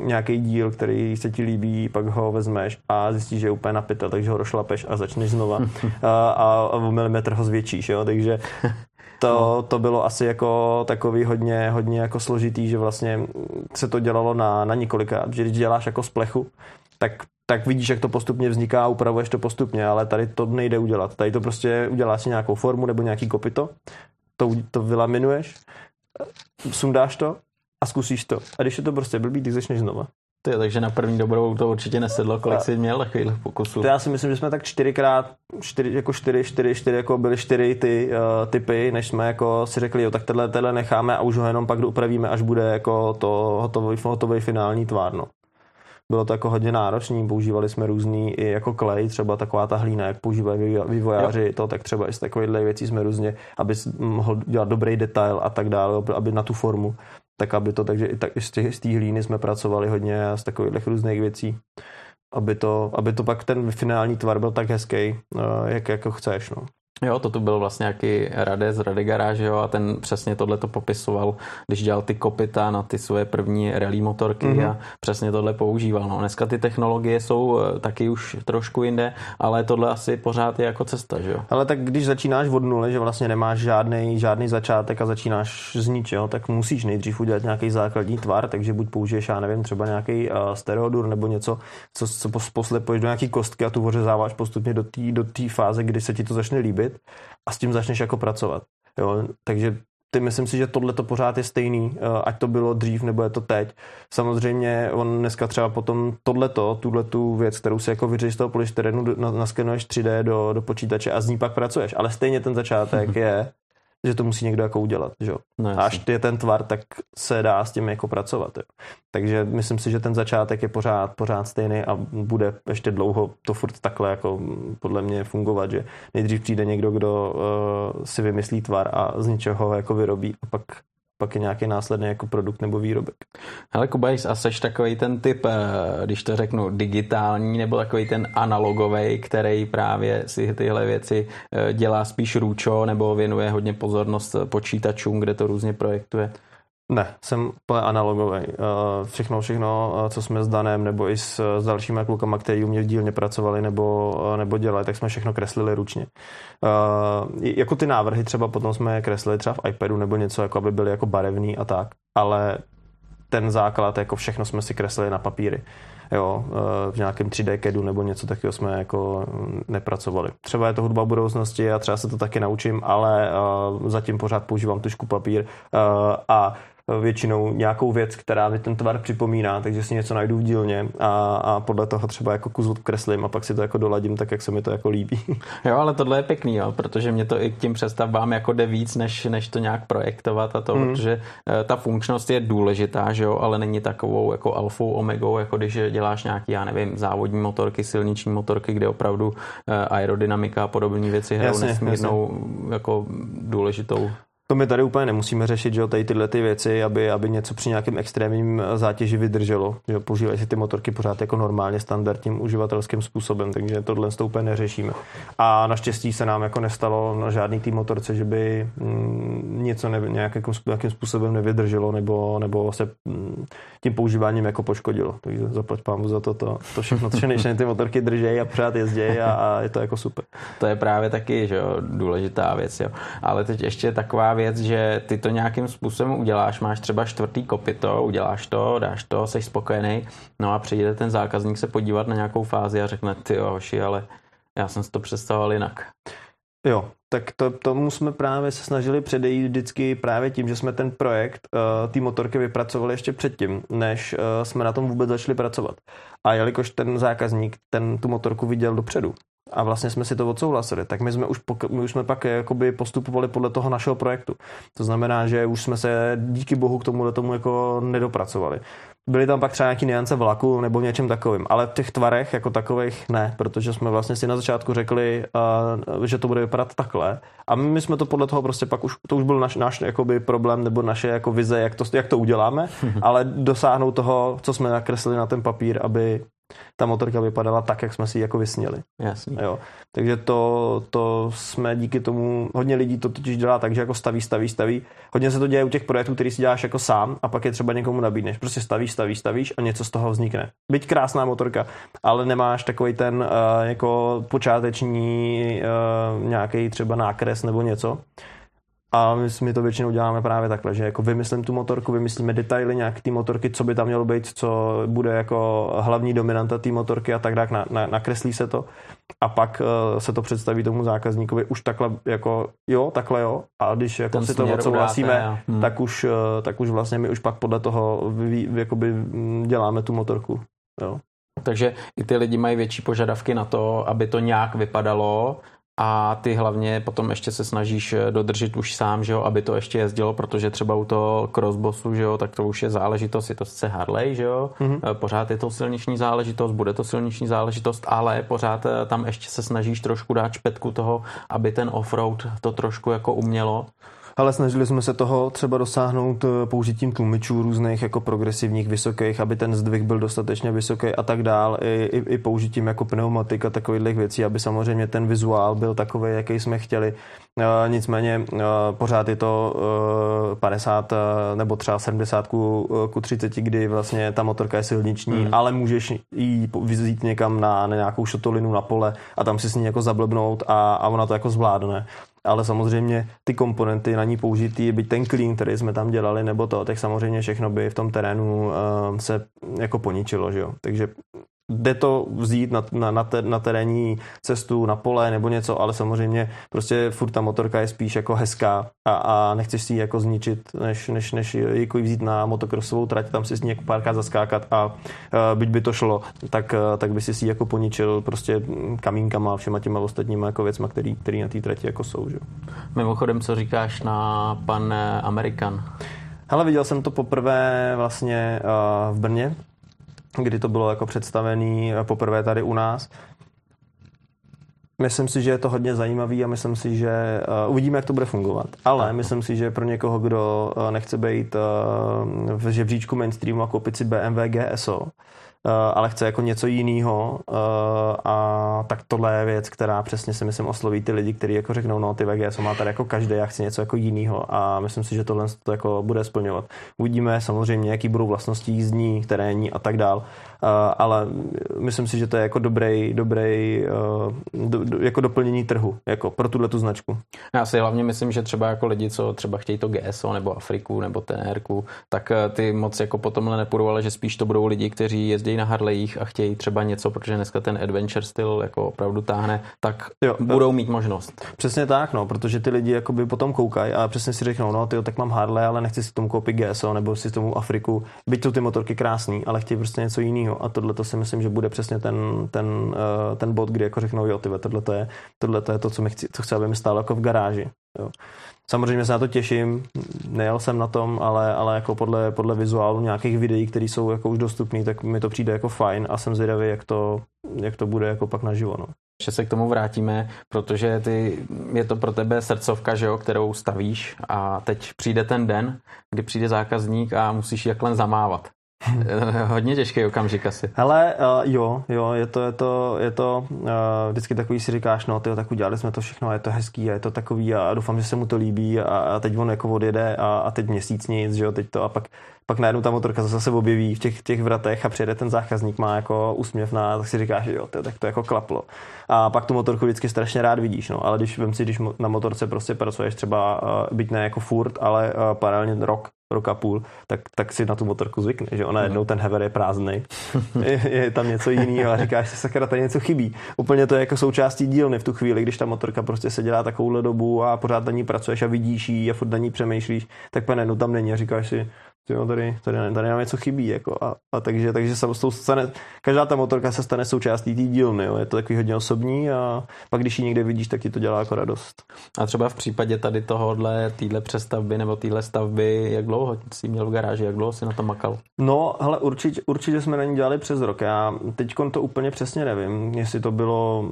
nějaký díl, který se ti líbí, pak ho vezmeš a zjistíš, že je úplně napit takže ho rošlapeš a začneš znova a, a o milimetr ho zvětšíš, jo, takže to, no. to bylo asi jako takový hodně, hodně jako složitý, že vlastně se to dělalo na, na několikrát, že když děláš jako z plechu, tak tak vidíš, jak to postupně vzniká, upravuješ to postupně, ale tady to nejde udělat. Tady to prostě uděláš si nějakou formu nebo nějaký kopito, to, to vylaminuješ, sundáš to a zkusíš to. A když je to prostě blbý, ty začneš znova. Ty, takže na první dobrou to určitě nesedlo. Kolik jsi měl takových pokusů? To já si myslím, že jsme tak čtyřikrát, čtyři, jako čtyři, čtyři, čtyři, jako byly čtyři ty uh, typy, než jsme jako si řekli, jo, tak tenhle, tenhle necháme a už ho jenom pak upravíme, až bude jako to hotový, hotový finální tvár, no. Bylo to jako hodně náročný, používali jsme různý i jako klej, třeba taková ta hlína, jak používají vývojáři, jo. to tak třeba i z takovýchhle věcí jsme různě, aby mohl dělat dobrý detail a tak dále, aby na tu formu tak aby to, takže i tak z té hlíny jsme pracovali hodně a z takových různých věcí, aby to, aby to pak ten finální tvar byl tak hezký, eh, jak jako chceš. No. Jo, to tu byl vlastně nějaký Rade z Rady Garage, jo, a ten přesně tohle to popisoval, když dělal ty kopita na ty svoje první rally motorky mm-hmm. a přesně tohle používal. No, dneska ty technologie jsou eh, taky už trošku jinde, ale tohle asi pořád je jako cesta, že jo. Ale tak když začínáš od nuly, že vlastně nemáš žádný, žádný začátek a začínáš z ničeho, tak musíš nejdřív udělat nějaký základní tvar, takže buď použiješ, já nevím, třeba nějaký uh, stereodur nebo něco, co, co poslepuješ do nějaký kostky a tu ořezáváš postupně do té do fáze, kdy se ti to začne líbit bavit a s tím začneš jako pracovat. Jo? Takže ty myslím si, že tohle to pořád je stejný, eh, ať to bylo dřív nebo je to teď. Samozřejmě on dneska třeba potom tohleto, tuhle tu věc, kterou si jako vyřeš z toho polystyrenu, naskenuješ 3D do, do počítače a z ní pak pracuješ. Ale stejně ten začátek je že to musí někdo jako udělat. Že? No, a až je ten tvar, tak se dá s tím jako pracovat. Jo. Takže myslím si, že ten začátek je pořád, pořád stejný a bude ještě dlouho to furt takhle jako podle mě fungovat, že nejdřív přijde někdo, kdo uh, si vymyslí tvar a z ničeho jako vyrobí a pak pak je nějaký následný jako produkt nebo výrobek. Ale Kubajs, a seš takový ten typ, eh, když to řeknu, digitální nebo takový ten analogový, který právě si tyhle věci eh, dělá spíš růčo nebo věnuje hodně pozornost počítačům, kde to různě projektuje? Ne, jsem úplně analogový. Eh, všechno, všechno, co jsme s Danem nebo i s, s dalšími klukama, kteří u mě v dílně pracovali nebo, nebo dělali, tak jsme všechno kreslili ručně. Jako ty návrhy třeba potom jsme kreslili třeba v iPadu nebo něco, jako aby byly jako barevný a tak, ale ten základ, jako všechno jsme si kreslili na papíry. Jo, eh, v nějakém 3D CADu nebo něco takového jsme jako nepracovali. Třeba je to hudba budoucnosti a třeba se to taky naučím, ale zatím pořád používám tušku papír a většinou nějakou věc, která mi ten tvar připomíná, takže si něco najdu v dílně a, a podle toho třeba jako kus kreslím a pak si to jako doladím tak, jak se mi to jako líbí. Jo, ale tohle je pěkný, jo, protože mě to i k tím představbám jako jde víc, než, než to nějak projektovat a to, mm. protože eh, ta funkčnost je důležitá, že jo, ale není takovou jako alfou, omegou, jako když děláš nějaký, já nevím, závodní motorky, silniční motorky, kde opravdu eh, aerodynamika a podobné věci hrajou nesmírnou jako důležitou to my tady úplně nemusíme řešit, že jo, tady tyhle ty věci, aby, aby něco při nějakém extrémním zátěži vydrželo. Že používají si ty motorky pořád jako normálně standardním uživatelským způsobem, takže tohle to úplně neřešíme. A naštěstí se nám jako nestalo na žádný tý motorce, že by mm, něco ne, nějakým, nějakým způsobem nevydrželo nebo, nebo se mm, tím používáním jako poškodilo. Takže zaplať pámu za to, to, to všechno, to všechny ty motorky držejí a pořád jezdí a, a, je to jako super. To je právě taky že jo, důležitá věc. Jo. Ale teď ještě taková věc, že ty to nějakým způsobem uděláš, máš třeba čtvrtý kopito, uděláš to, dáš to, jsi spokojený, no a přijde ten zákazník se podívat na nějakou fázi a řekne, ty hoši, ale já jsem si to představoval jinak. Jo, tak to, tomu jsme právě se snažili předejít vždycky právě tím, že jsme ten projekt, uh, ty motorky vypracovali ještě předtím, než uh, jsme na tom vůbec začali pracovat. A jelikož ten zákazník ten tu motorku viděl dopředu, a vlastně jsme si to odsouhlasili, tak my jsme už, pok- my už jsme pak jakoby postupovali podle toho našeho projektu. To znamená, že už jsme se díky bohu k tomu tomu jako nedopracovali. Byly tam pak třeba nějaký niance vlaku nebo něčem takovým, ale v těch tvarech jako takových ne, protože jsme vlastně si na začátku řekli, uh, že to bude vypadat takhle a my jsme to podle toho prostě pak už, to už byl náš, náš jakoby problém nebo naše jako vize, jak to, jak to uděláme, ale dosáhnout toho, co jsme nakreslili na ten papír, aby ta motorka vypadala tak, jak jsme si ji jako vysněli. Jasně. Jo. Takže to, to jsme díky tomu, hodně lidí to totiž dělá tak, že jako staví, staví, staví. Hodně se to děje u těch projektů, který si děláš jako sám a pak je třeba někomu nabídneš. Prostě stavíš, stavíš, stavíš a něco z toho vznikne. Byť krásná motorka, ale nemáš takový ten uh, jako počáteční uh, nějaký třeba nákres nebo něco. A my, my to většinou děláme právě takhle, že jako vymyslím tu motorku, vymyslíme detaily nějak té motorky, co by tam mělo být, co bude jako hlavní dominanta té motorky a tak dále, na, na, nakreslí se to a pak uh, se to představí tomu zákazníkovi už takhle jako jo, takhle jo a když jako si to odsouhlasíme, hmm. tak, už, uh, tak už vlastně my už pak podle toho vy, vy, jakoby mm, děláme tu motorku. Jo. Takže i ty lidi mají větší požadavky na to, aby to nějak vypadalo, a ty hlavně potom ještě se snažíš eh, dodržet už sám, že jo, aby to ještě jezdilo, protože třeba u toho crossbossu, že jo, tak to už je záležitost, je to sice Harley, že jo, mm-hmm. pořád je to silniční záležitost, bude to silniční záležitost, ale pořád eh, tam ještě se snažíš trošku dát špetku toho, aby ten offroad to trošku jako umělo. Ale snažili jsme se toho třeba dosáhnout eh, použitím tlumičů různých jako progresivních, vysokých, aby ten zdvih byl dostatečně vysoký a tak dál. I, i, i použitím jako pneumatik a takových věcí, aby samozřejmě ten vizuál byl takový, jaký jsme chtěli. Uh, nicméně uh, pořád je to uh, 50 uh, nebo třeba 70 ku, ku 30, kdy vlastně ta motorka je silniční, mm. ale můžeš jí vyzít někam na, na nějakou šotolinu na pole a tam si s ní jako zablbnout a, a ona to jako zvládne ale samozřejmě ty komponenty na ní použitý, byť ten clean, který jsme tam dělali, nebo to, tak samozřejmě všechno by v tom terénu uh, se jako poničilo, že jo. Takže jde to vzít na, na, na, te, na terénní cestu, na pole nebo něco, ale samozřejmě prostě furt ta motorka je spíš jako hezká a, a nechceš si ji jako zničit, než, než, než ji jako vzít na motokrosovou trať, tam si s ní jako párkrát zaskákat a uh, byť by to šlo, tak, uh, tak by si si jako poničil prostě kamínkama a všema těma ostatníma jako věcma, který, který na té trati jako jsou. Že? Mimochodem, co říkáš na pan Amerikan? Hele, viděl jsem to poprvé vlastně uh, v Brně, kdy to bylo jako představený poprvé tady u nás. Myslím si, že je to hodně zajímavý a myslím si, že uh, uvidíme, jak to bude fungovat. Ale myslím si, že pro někoho, kdo uh, nechce být uh, v žebříčku mainstreamu a koupit si BMW GSO, Eh, ale chce jako něco jiného eh, a tak tohle je věc, která přesně si myslím osloví ty lidi, kteří jako řeknou, no ty VGS má tady jako každý, já chci něco jako jiného a myslím si, že tohle to jako bude splňovat. Uvidíme samozřejmě, jaký budou vlastnosti jízdní, terénní a tak dál, eh, ale myslím si, že to je jako dobrý, dobrý do, do, jako doplnění trhu, jako pro tuhle tu značku. Já si hlavně myslím, že třeba jako lidi, co třeba chtějí to GSO nebo Afriku nebo TNR, tak ty moc jako potom nepůjdou, ale že spíš to budou lidi, kteří jezdí na Harleyích a chtějí třeba něco, protože dneska ten adventure styl jako opravdu táhne, tak jo, budou mít možnost. Přesně tak, no, protože ty lidi jakoby potom koukají a přesně si řeknou, no, tyjo, tak mám Harley, ale nechci si tomu koupit GSO nebo si tomu Afriku. Byť jsou ty motorky krásný, ale chtějí prostě něco jiného. A tohle to si myslím, že bude přesně ten, ten, uh, ten bod, kdy jako řeknou, jo, ty tohle to je, tohle to je to, co, mi chci, co chci, aby mi stálo jako v garáži. Jo. Samozřejmě se na to těším, nejel jsem na tom, ale, ale jako podle, podle vizuálu nějakých videí, které jsou jako už dostupné, tak mi to přijde jako fajn a jsem zvědavý, jak to, jak to bude jako pak naživo. No. Ještě se k tomu vrátíme, protože ty, je to pro tebe srdcovka, že jo, kterou stavíš a teď přijde ten den, kdy přijde zákazník a musíš jakhle zamávat. Hodně těžký okamžik asi. Hele, uh, jo, jo, je to, je to, je to uh, vždycky takový si říkáš, no tyjo, tak udělali jsme to všechno je to hezký a je to takový a doufám, že se mu to líbí a, a teď on jako odjede a, a teď měsíc nic, že jo, teď to a pak, pak najednou ta motorka zase se objeví v těch, těch vratech a přijede ten zákazník, má jako úsměv na, tak si říkáš, že jo, tyjo, tak to jako klaplo. A pak tu motorku vždycky strašně rád vidíš, no, ale když vem si, když na motorce prostě pracuješ třeba, uh, byť ne jako furt, ale uh, paralelně rok, rok a půl, tak, tak si na tu motorku zvykne, že ona jednou ten hever je prázdný, je, je, tam něco jiného a říkáš si, sakra, tady něco chybí. Úplně to je jako součástí dílny v tu chvíli, když ta motorka prostě se dělá takovouhle dobu a pořád na ní pracuješ a vidíš ji a furt na ní přemýšlíš, tak pane, tam není a říkáš si, jo, tady, tady, tady nám něco chybí. Jako a, a, takže, takže se stane, každá ta motorka se stane součástí té dílny. Jo. Je to takový hodně osobní a pak, když ji někde vidíš, tak ti to dělá jako radost. A třeba v případě tady tohohle, téhle přestavby nebo téhle stavby, jak dlouho jsi měl v garáži, jak dlouho jsi na to makal? No, hele, určitě, určitě jsme na ní dělali přes rok. Já teď to úplně přesně nevím, jestli to bylo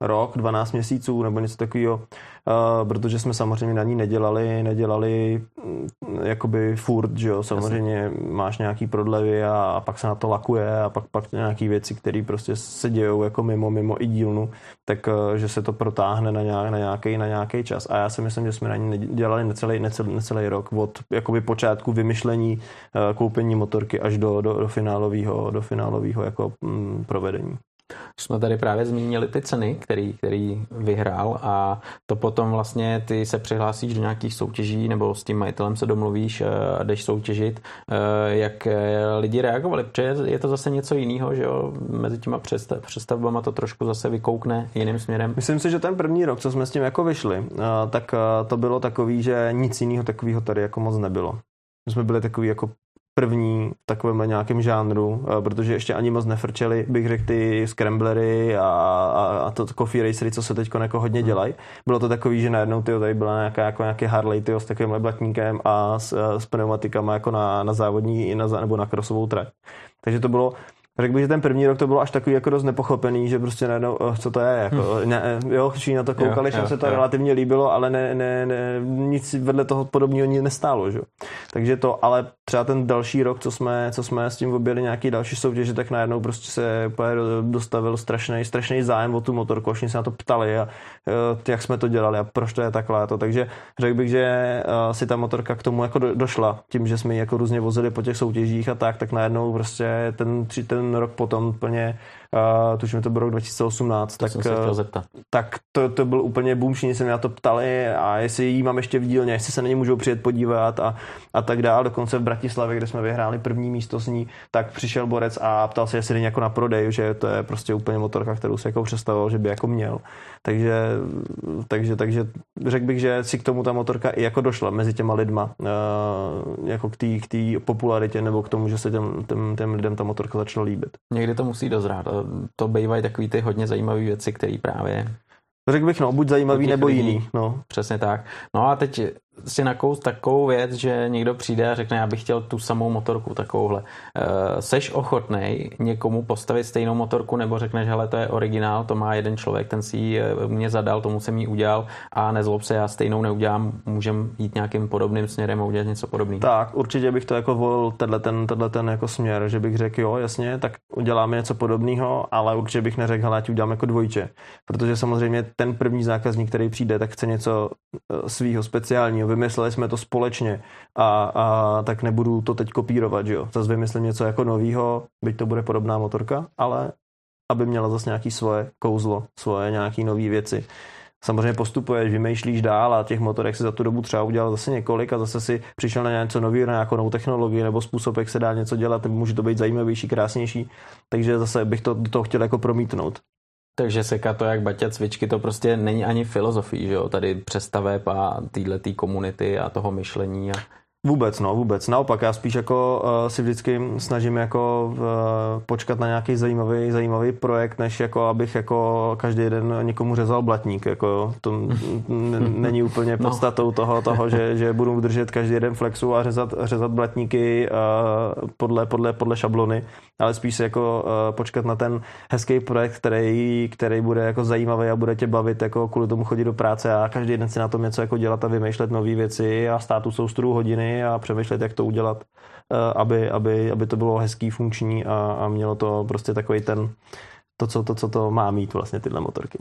rok, 12 měsíců nebo něco takového, uh, protože jsme samozřejmě na ní nedělali, nedělali mm, jakoby furt, že jo, samozřejmě Jasně. máš nějaký prodlevy a, a pak se na to lakuje a pak pak nějaký věci, které prostě se dějou jako mimo, mimo i dílnu, tak uh, že se to protáhne na, nějak, na, nějaký, na nějaký čas a já si myslím, že jsme na ní dělali necelý, necelý, necelý rok od jakoby počátku vymyšlení uh, koupení motorky až do, do, do finálového do finálového jako mm, provedení. Jsme tady právě zmínili ty ceny, který, který vyhrál a to potom vlastně ty se přihlásíš do nějakých soutěží nebo s tím majitelem se domluvíš a jdeš soutěžit. Eh, jak eh, lidi reagovali? Protože je to zase něco jiného, že jo? Mezi těma přestavbama to trošku zase vykoukne jiným směrem. Myslím si, že ten první rok, co jsme s tím jako vyšli, eh, tak to bylo takový, že nic jiného takového tady jako moc nebylo. My jsme byli takový jako první v takovém nějakém žánru, eh, protože ještě ani moc nefrčeli, bych řekl, ty scramblery a, a, a to coffee racery, co se teď jako hodně hmm. dělají. Bylo to takový, že najednou tyjo, tady byla nějaká, jako nějaký Harley tyjo, s takovým leblatníkem a s, s pneumatikama jako na, na závodní na, nebo na krosovou trať. Takže to bylo Řekl bych, že ten první rok to bylo až takový jako dost nepochopený, že prostě najednou, oh, co to je, jako, hm. ne, jo, všichni na to koukali, že se to jo. relativně líbilo, ale ne, ne, ne, nic vedle toho podobného nic nestálo, že? Takže to, ale třeba ten další rok, co jsme, co jsme s tím objeli nějaký další soutěže, tak najednou prostě se dostavil strašný, strašný zájem o tu motorku, všichni se na to ptali a eh, jak jsme to dělali a proč to je takhle. To. Takže řekl bych, že eh, si ta motorka k tomu jako došla, tím, že jsme ji jako různě vozili po těch soutěžích a tak, tak najednou prostě ten, ten rok potom plně uh, tuším, to byl rok 2018, to tak, jsem se zeptat. tak to, to byl úplně boom, všichni se mě na to ptali a jestli jí mám ještě v dílně, jestli se na ně můžou přijet podívat a, a tak dál. Dokonce v Bratislavě, kde jsme vyhráli první místo s ní, tak přišel borec a ptal se, jestli jde jako na prodej, že to je prostě úplně motorka, kterou si jako představoval, že by jako měl. Takže, takže, takže řekl bych, že si k tomu ta motorka i jako došla mezi těma lidma, uh, jako k té k popularitě nebo k tomu, že se těm, těm, těm lidem ta motorka začala líbit. Někdy to musí dozrát to bývají takový ty hodně zajímavé věci, které právě Řekl bych, no, buď zajímavý nebo jiný. No. Přesně tak. No a teď si nakous takovou věc, že někdo přijde a řekne, já bych chtěl tu samou motorku takovouhle. E, seš ochotnej někomu postavit stejnou motorku nebo řekneš, hele, to je originál, to má jeden člověk, ten si ji eh, mě zadal, tomu jsem ji udělal a nezlob se, já stejnou neudělám, můžem jít nějakým podobným směrem a udělat něco podobného. Tak, určitě bych to jako volil tenhle ten, tenhle ten jako směr, že bych řekl, jo, jasně, tak uděláme něco podobného, ale určitě bych neřekl, hele, ti udělám jako dvojče. Protože samozřejmě ten první zákazník, který přijde, tak chce něco eh, svého speciálního, vymysleli jsme to společně a, a tak nebudu to teď kopírovat, že jo. Zase vymyslím něco jako novýho, byť to bude podobná motorka, ale aby měla zase nějaký svoje kouzlo, svoje nějaký nové věci. Samozřejmě postupuješ, vymýšlíš dál a těch motorek si za tu dobu třeba udělal zase několik a zase si přišel na něco nového, na nějakou novou technologii nebo způsob, jak se dá něco dělat, může to být zajímavější, krásnější. Takže zase bych to do toho chtěl jako promítnout. Takže seka to jak baťa cvičky, to prostě není ani filozofii, že jo? Tady přestaveb a týhle tý komunity a toho myšlení. A... Vůbec, no, vůbec. Naopak, já spíš jako uh, si vždycky snažím jako uh, počkat na nějaký zajímavý, zajímavý projekt, než jako abych jako každý den někomu řezal blatník. Jako to n- není úplně no. podstatou no. toho, toho že, že budu držet každý den flexu a řezat, řezat blatníky uh, podle, podle, podle šablony, ale spíš si jako uh, počkat na ten hezký projekt, který, který bude jako zajímavý a bude tě bavit jako kvůli tomu chodit do práce a každý den si na tom něco jako dělat a vymýšlet nové věci a stát tu soustru hodiny a přemýšlet, jak to udělat, eh, aby, aby, aby to bylo hezký, funkční a, a mělo to prostě takový ten, to co, to, co to má mít vlastně tyhle motorky.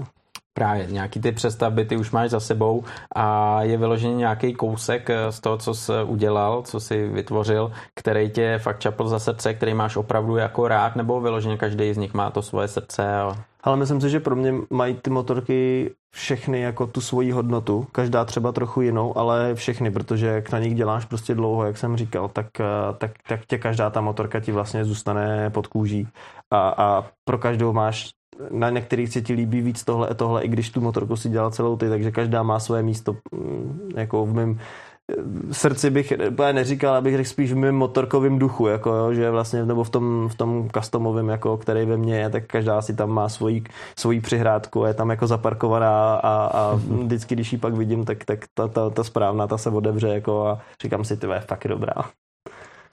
Právě, nějaký ty přestavby ty už máš za sebou a je vyložený nějaký kousek eh, z toho, co jsi udělal, co jsi vytvořil, který tě fakt čapl za srdce, který máš opravdu jako rád, nebo vyloženě každý z nich má to svoje srdce? A... Ale myslím si, že pro mě mají ty motorky všechny jako tu svoji hodnotu, každá třeba trochu jinou, ale všechny, protože jak na nich děláš prostě dlouho, jak jsem říkal, tak, eh, tak, tak tě každá ta motorka ti vlastně zůstane pod kůží a, a pro každou máš na některých se ti líbí víc tohle a tohle, i když tu motorku si dělal celou ty, takže každá má své místo mm, jako v mém srdci bych neříkal, abych řekl spíš v mém motorkovém duchu, jako jo, že vlastně, nebo v tom, v tom customovém, jako, který ve mně je, tak každá si tam má svoji, svoji přihrádku, je tam jako zaparkovaná a, a vždycky, když ji pak vidím, tak, tak ta, ta, ta správná, ta se otevře jako a říkám si, ty je fakt dobrá.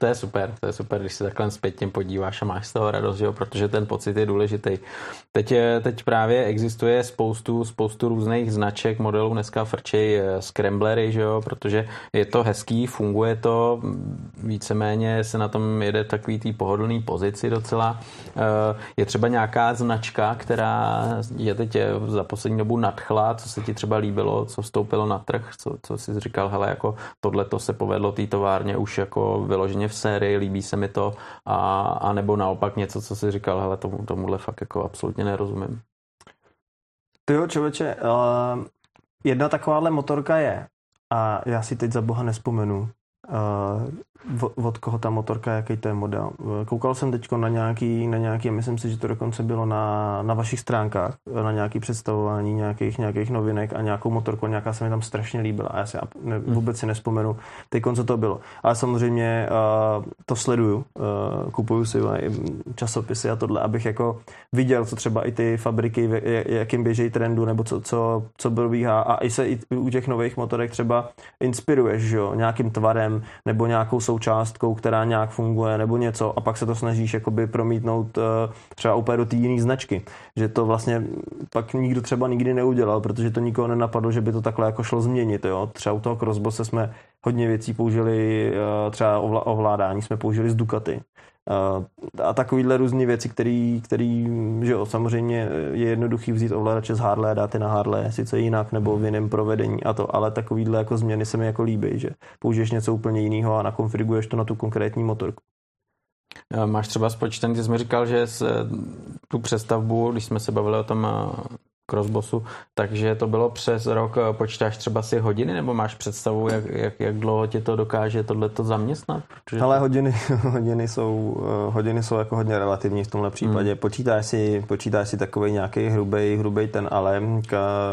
To je super, to je super, když se takhle zpětně podíváš a máš z toho radost, jo? protože ten pocit je důležitý. Teď, teď právě existuje spoustu, spoustu různých značek, modelů, dneska frčej eh, scramblery, že jo? protože je to hezký, funguje to, víceméně se na tom jede takový tý pohodlný pozici docela. Eh, je třeba nějaká značka, která je teď eh, za poslední dobu nadchla, co se ti třeba líbilo, co vstoupilo na trh, co, co jsi říkal, hele, jako tohle to se povedlo té továrně už jako vyloženě v sérii, líbí se mi to, a, a nebo naopak něco, co si říkal, hele, tomu, tomuhle fakt jako absolutně nerozumím. Ty jo, člověče, uh, jedna takováhle motorka je, a já si teď za boha nespomenu, uh, od koho ta motorka, jaký to je model. Koukal jsem teď na nějaký, na nějaký, myslím si, že to dokonce bylo na, na vašich stránkách, na nějaký představování nějakých, nějakých novinek a nějakou motorku, nějaká se mi tam strašně líbila a já si ne, hmm. vůbec si nespomenu teď, co to bylo. Ale samozřejmě uh, to sleduju, uh, kupuju si časopisy a tohle, abych jako viděl, co třeba i ty fabriky, jakým běžejí trendu, nebo co, co, co probíhá a i se i u těch nových motorek třeba inspiruješ, že jo, nějakým tvarem, čipem nebo nějakou součástkou, která nějak funguje nebo něco a pak se to snažíš jakoby promítnout uh, třeba úplně do té jiné značky. Že to vlastně pak nikdo třeba nikdy neudělal, protože to nikoho nenapadlo, že by to takhle jako šlo změnit. Jo? Třeba u toho Crossbose jsme hodně věcí použili, uh, třeba ovládání jsme použili z Ducati a takovýhle různé věci, který, který že jo, samozřejmě je jednoduchý vzít ovladače z Harley a dát je na Harley, sice jinak nebo v jiném provedení a to, ale takovýhle jako změny se mi jako líbí, že použiješ něco úplně jiného a nakonfiguruješ to na tu konkrétní motorku. Máš třeba spočten, ty jsi mi říkal, že z, tu přestavbu, když jsme se bavili o tom crossbossu, takže to bylo přes rok, počítáš třeba si hodiny, nebo máš představu, jak, jak, jak dlouho tě to dokáže tohleto zaměstnat? Protože Ale hodiny, hodiny, jsou, eh, hodiny jsou jako hodně relativní v tomhle případě. Hmm. Počítáš si, počítáš si takový nějaký hrubý, hrubý ten ale,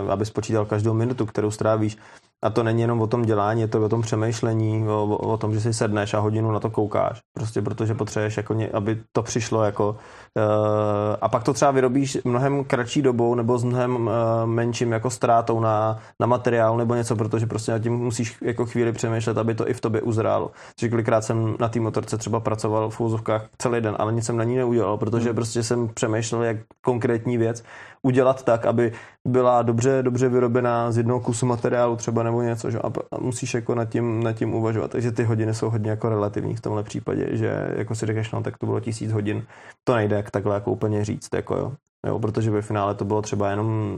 aby spočítal každou minutu, kterou strávíš a to není jenom o tom dělání, je to o tom přemýšlení, o, o, o tom, že si sedneš a hodinu na to koukáš. Prostě protože potřebuješ, jako ně, aby to přišlo jako... Uh, a pak to třeba vyrobíš mnohem kratší dobou nebo s mnohem uh, menším jako ztrátou na, na materiál nebo něco, protože prostě na tím musíš jako chvíli přemýšlet, aby to i v tobě uzrálo. Takže kolikrát jsem na té motorce třeba pracoval v úzovkách celý den, ale nic jsem na ní neudělal, protože hmm. prostě jsem přemýšlel, jak konkrétní věc udělat tak, aby byla dobře, dobře vyrobená z jednoho kusu materiálu třeba nebo něco, že? a musíš jako nad tím, nad tím uvažovat. Takže ty hodiny jsou hodně jako relativní v tomhle případě, že jako si řekneš, no tak to bylo tisíc hodin, to nejde jak takhle jako úplně říct, jako jo. jo protože ve finále to bylo třeba jenom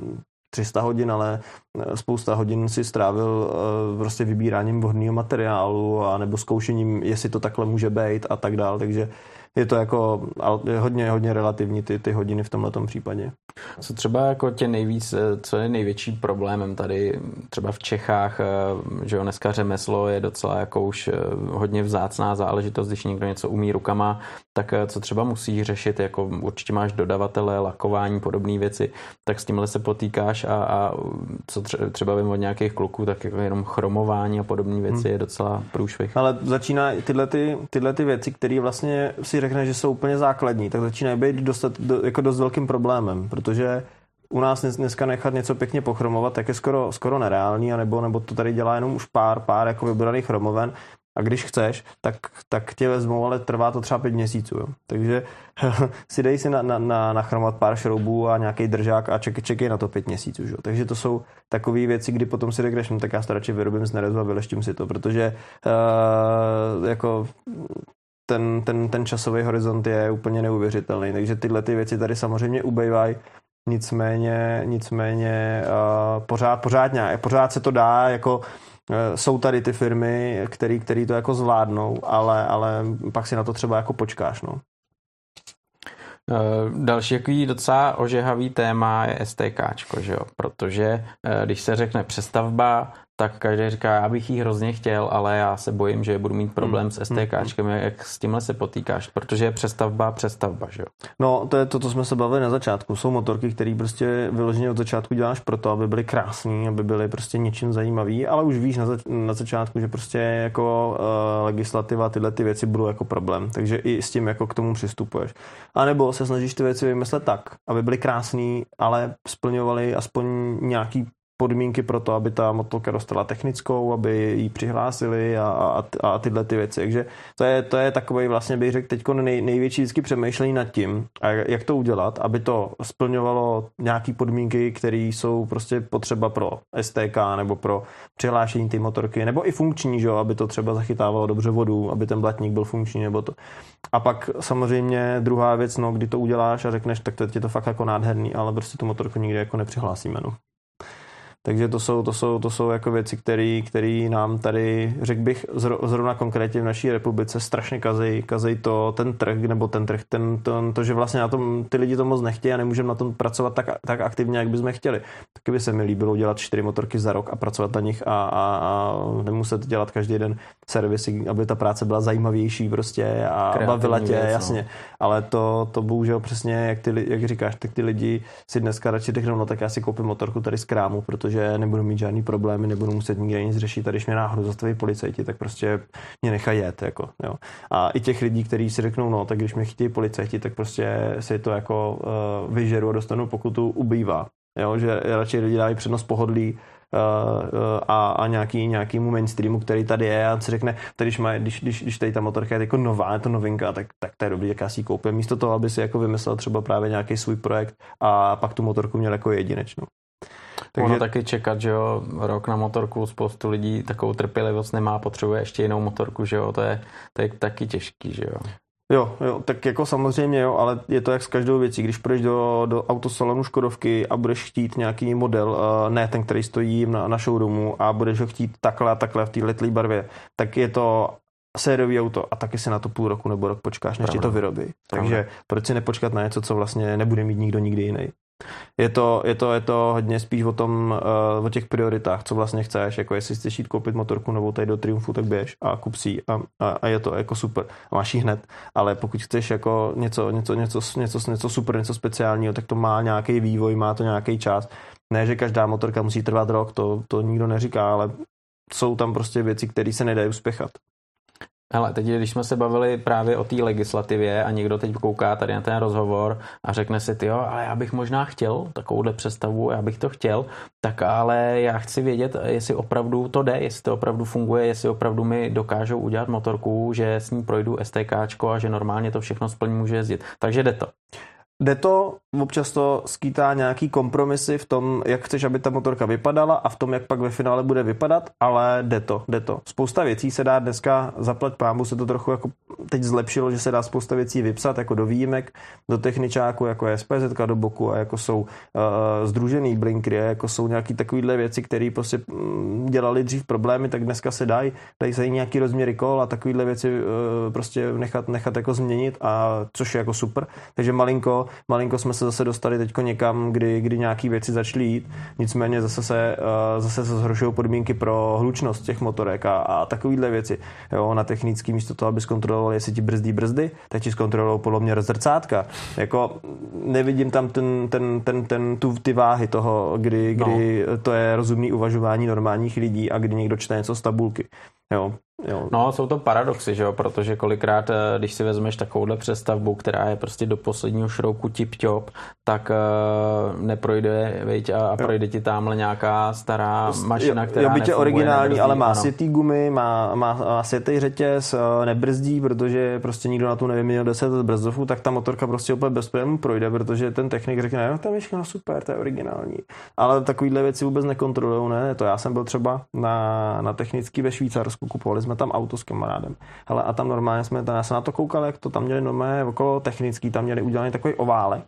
300 hodin, ale eh, spousta hodin si strávil uh, prostě vybíráním vhodného materiálu a nebo zkoušením, jestli to takhle může být a tak dál, takže je to jako hodně, hodně relativní ty, ty hodiny v tomhle případě. Co třeba jako tě nejvíc, eh, co je největší problémem tady třeba v Čechách, eh, že jo, dneska řemeslo je docela jako už eh, hodně vzácná záležitost, když někdo něco umí rukama, tak co třeba musíš řešit, jako určitě máš dodavatele, lakování, podobné věci, tak s tímhle se potýkáš a, a co třeba vím od nějakých kluků, tak jako jenom chromování a podobné věci hmm. je docela průšvih. Ale začíná tyhle, ty, tyhle ty věci, které vlastně si řekne, že jsou úplně základní, tak začínají být dostat, do, jako dost velkým problémem, protože u nás dneska nechat něco pěkně pochromovat, tak je skoro, skoro nereálný, nebo, nebo to tady dělá jenom už pár, pár jako vybraných chromoven a když chceš, tak, tak tě vezmou, ale trvá to třeba pět měsíců. Jo. Takže si dej si na, na, na, nachromat pár šroubů a nějaký držák a čekej, čekej na to pět měsíců. Jo. Takže to jsou takové věci, kdy potom si řekneš, no tak já to radši vyrobím z nerezu a vyleštím si to, protože uh, jako ten, ten, ten časový horizont je úplně neuvěřitelný. Takže tyhle ty věci tady samozřejmě ubejvají. Nicméně, nicméně uh, pořád, pořád, nějak, pořád se to dá, jako uh, jsou tady ty firmy, který, který to jako zvládnou, ale, ale pak si na to třeba jako počkáš, no. Další jaký docela ožehavý téma je STK, že jo? protože když se řekne přestavba, tak každý říká, já bych jí hrozně chtěl, ale já se bojím, že budu mít problém hmm. s STKčkem. Hmm. Jak s tímhle se potýkáš? Protože je přestavba, přestavba, že jo? No, to je to, co jsme se bavili na začátku. Jsou motorky, které prostě vyloženě od začátku děláš proto, aby byly krásné, aby byly prostě něčím zajímavý, ale už víš na, zač- na začátku, že prostě jako uh, legislativa tyhle ty věci budou jako problém. Takže i s tím jako k tomu přistupuješ. A nebo se snažíš ty věci vymyslet tak, aby byly krásné, ale splňovaly aspoň nějaký podmínky pro to, aby ta motorka dostala technickou, aby ji přihlásili a, a, a tyhle ty věci. Takže to je, to je takový vlastně bych řekl teď nej, největší vždycky přemýšlení nad tím, jak to udělat, aby to splňovalo nějaké podmínky, které jsou prostě potřeba pro STK nebo pro přihlášení té motorky, nebo i funkční, že? aby to třeba zachytávalo dobře vodu, aby ten blatník byl funkční nebo to. A pak samozřejmě druhá věc, no, kdy to uděláš a řekneš, tak to je to fakt jako nádherný, ale prostě tu motorku nikdy jako nepřihlásíme. No. Takže to jsou, to jsou, to jsou jako věci, které nám tady, řekl bych, zrovna konkrétně v naší republice strašně kazej, kazej to, ten trh, nebo ten trh, ten, ten, to, že vlastně na tom ty lidi to moc nechtějí a nemůžeme na tom pracovat tak, tak aktivně, jak bychom chtěli. Taky by se mi líbilo dělat čtyři motorky za rok a pracovat na nich a, a, a nemuset dělat každý den servisy, aby ta práce byla zajímavější prostě a Kreativní bavila tě, věc, no. Ale to, to bohužel přesně, jak, ty, jak říkáš, tak ty lidi si dneska radši řeknou, no tak já si koupím motorku tady z krámu, protože protože nebudu mít žádný problémy, nebudu muset nikde nic řešit. A když mě náhodou zastaví policajti, tak prostě mě nechají jet. Jako, jo. A i těch lidí, kteří si řeknou, no, tak když mě chtějí policajti, tak prostě si to jako uh, vyžeru a dostanu pokutu, ubývá. Jo, že radši lidi dají přednost pohodlí a, a nějaký, nějakýmu mainstreamu, který tady je a si řekne, tady, když, má, když, když, když tady ta motorka je jako nová, je to novinka, tak, tak to je dobrý, jak já si ji koupím. Místo toho, aby si jako vymyslel třeba právě nějaký svůj projekt a pak tu motorku měl jako jedinečnou. Takže... Ono taky čekat, že jo, rok na motorku, spoustu lidí takovou trpělivost nemá, potřebuje ještě jinou motorku, že jo, to je, to je taky těžký, že jo. Jo, jo, tak jako samozřejmě jo, ale je to jak s každou věcí. Když půjdeš do, do autosalonu Škodovky a budeš chtít nějaký model, ne ten, který stojí na, na showroomu a budeš ho chtít takhle a takhle v té letlé barvě, tak je to sériový auto a taky si na to půl roku nebo rok počkáš, než ti to vyrobí. Takže Pravda. proč si nepočkat na něco, co vlastně nebude mít nikdo nikdy jiný? Je to, je to, je to hodně spíš o tom, uh, o těch prioritách, co vlastně chceš, jako jestli chceš jít koupit motorku novou tady do Triumfu, tak běž a kup si a, a, a, je to jako super. A máš ji hned, ale pokud chceš jako něco, něco, něco, něco, něco super, něco speciálního, tak to má nějaký vývoj, má to nějaký čas. Ne, že každá motorka musí trvat rok, to, to nikdo neříká, ale jsou tam prostě věci, které se nedají uspěchat. Ale teď, když jsme se bavili právě o té legislativě a někdo teď kouká tady na ten rozhovor a řekne si, ty jo, ale já bych možná chtěl takovouhle představu, já bych to chtěl, tak ale já chci vědět, jestli opravdu to jde, jestli to opravdu funguje, jestli opravdu mi dokážou udělat motorku, že s ní projdu STK a že normálně to všechno splní, může jezdit. Takže jde to. Jde to, občas to skýtá nějaký kompromisy v tom, jak chceš, aby ta motorka vypadala a v tom, jak pak ve finále bude vypadat, ale jde to, jde to. Spousta věcí se dá dneska zaplat pámu, se to trochu jako teď zlepšilo, že se dá spousta věcí vypsat jako do výjimek, do techničáku, jako je SPZ do boku a jako jsou uh, združený blinkry, jako jsou nějaký takovýhle věci, které prostě mm, dělali dřív problémy, tak dneska se dají, dají se nějaký rozměry kol a takovýhle věci uh, prostě nechat, nechat jako změnit a což je jako super. Takže malinko malinko jsme se zase dostali teď někam, kdy, kdy nějaký věci začaly jít, nicméně zase se, uh, zase se zhoršují podmínky pro hlučnost těch motorek a, a takovýhle věci. Jo, na technický místo toho, aby zkontroloval, jestli ti brzdí brzdy, tak ti zkontrolují podle mě zrcátka. Jako nevidím tam ten, ten, ten, ten, tu, ty váhy toho, kdy, kdy no. to je rozumný uvažování normálních lidí a kdy někdo čte něco z tabulky. Jo, Jo. No, jsou to paradoxy, že jo, protože kolikrát, eh, když si vezmeš takovouhle přestavbu, která je prostě do posledního šrouku tip-top, tak uh, neprojde, veď, a, a projde ti tamhle nějaká stará mašina, která jo, byť je originální, nebrzdí, ale má ano. světý gumy, má, má, má světý řetěz, eh, nebrzdí, protože prostě nikdo na tu nevyměnil 10 brzdovů, tak ta motorka prostě úplně bez problémů projde, protože ten technik řekne, no tam je všechno super, to je originální. Ale takovýhle věci vůbec nekontrolují, ne? To já jsem byl třeba na, na technický ve Švýcarsku, kupovali jsme tam auto s kamarádem. Hele, a tam normálně jsme, já jsem na to koukal, jak to tam měli normálně okolo technický, tam měli udělaný takový oválek.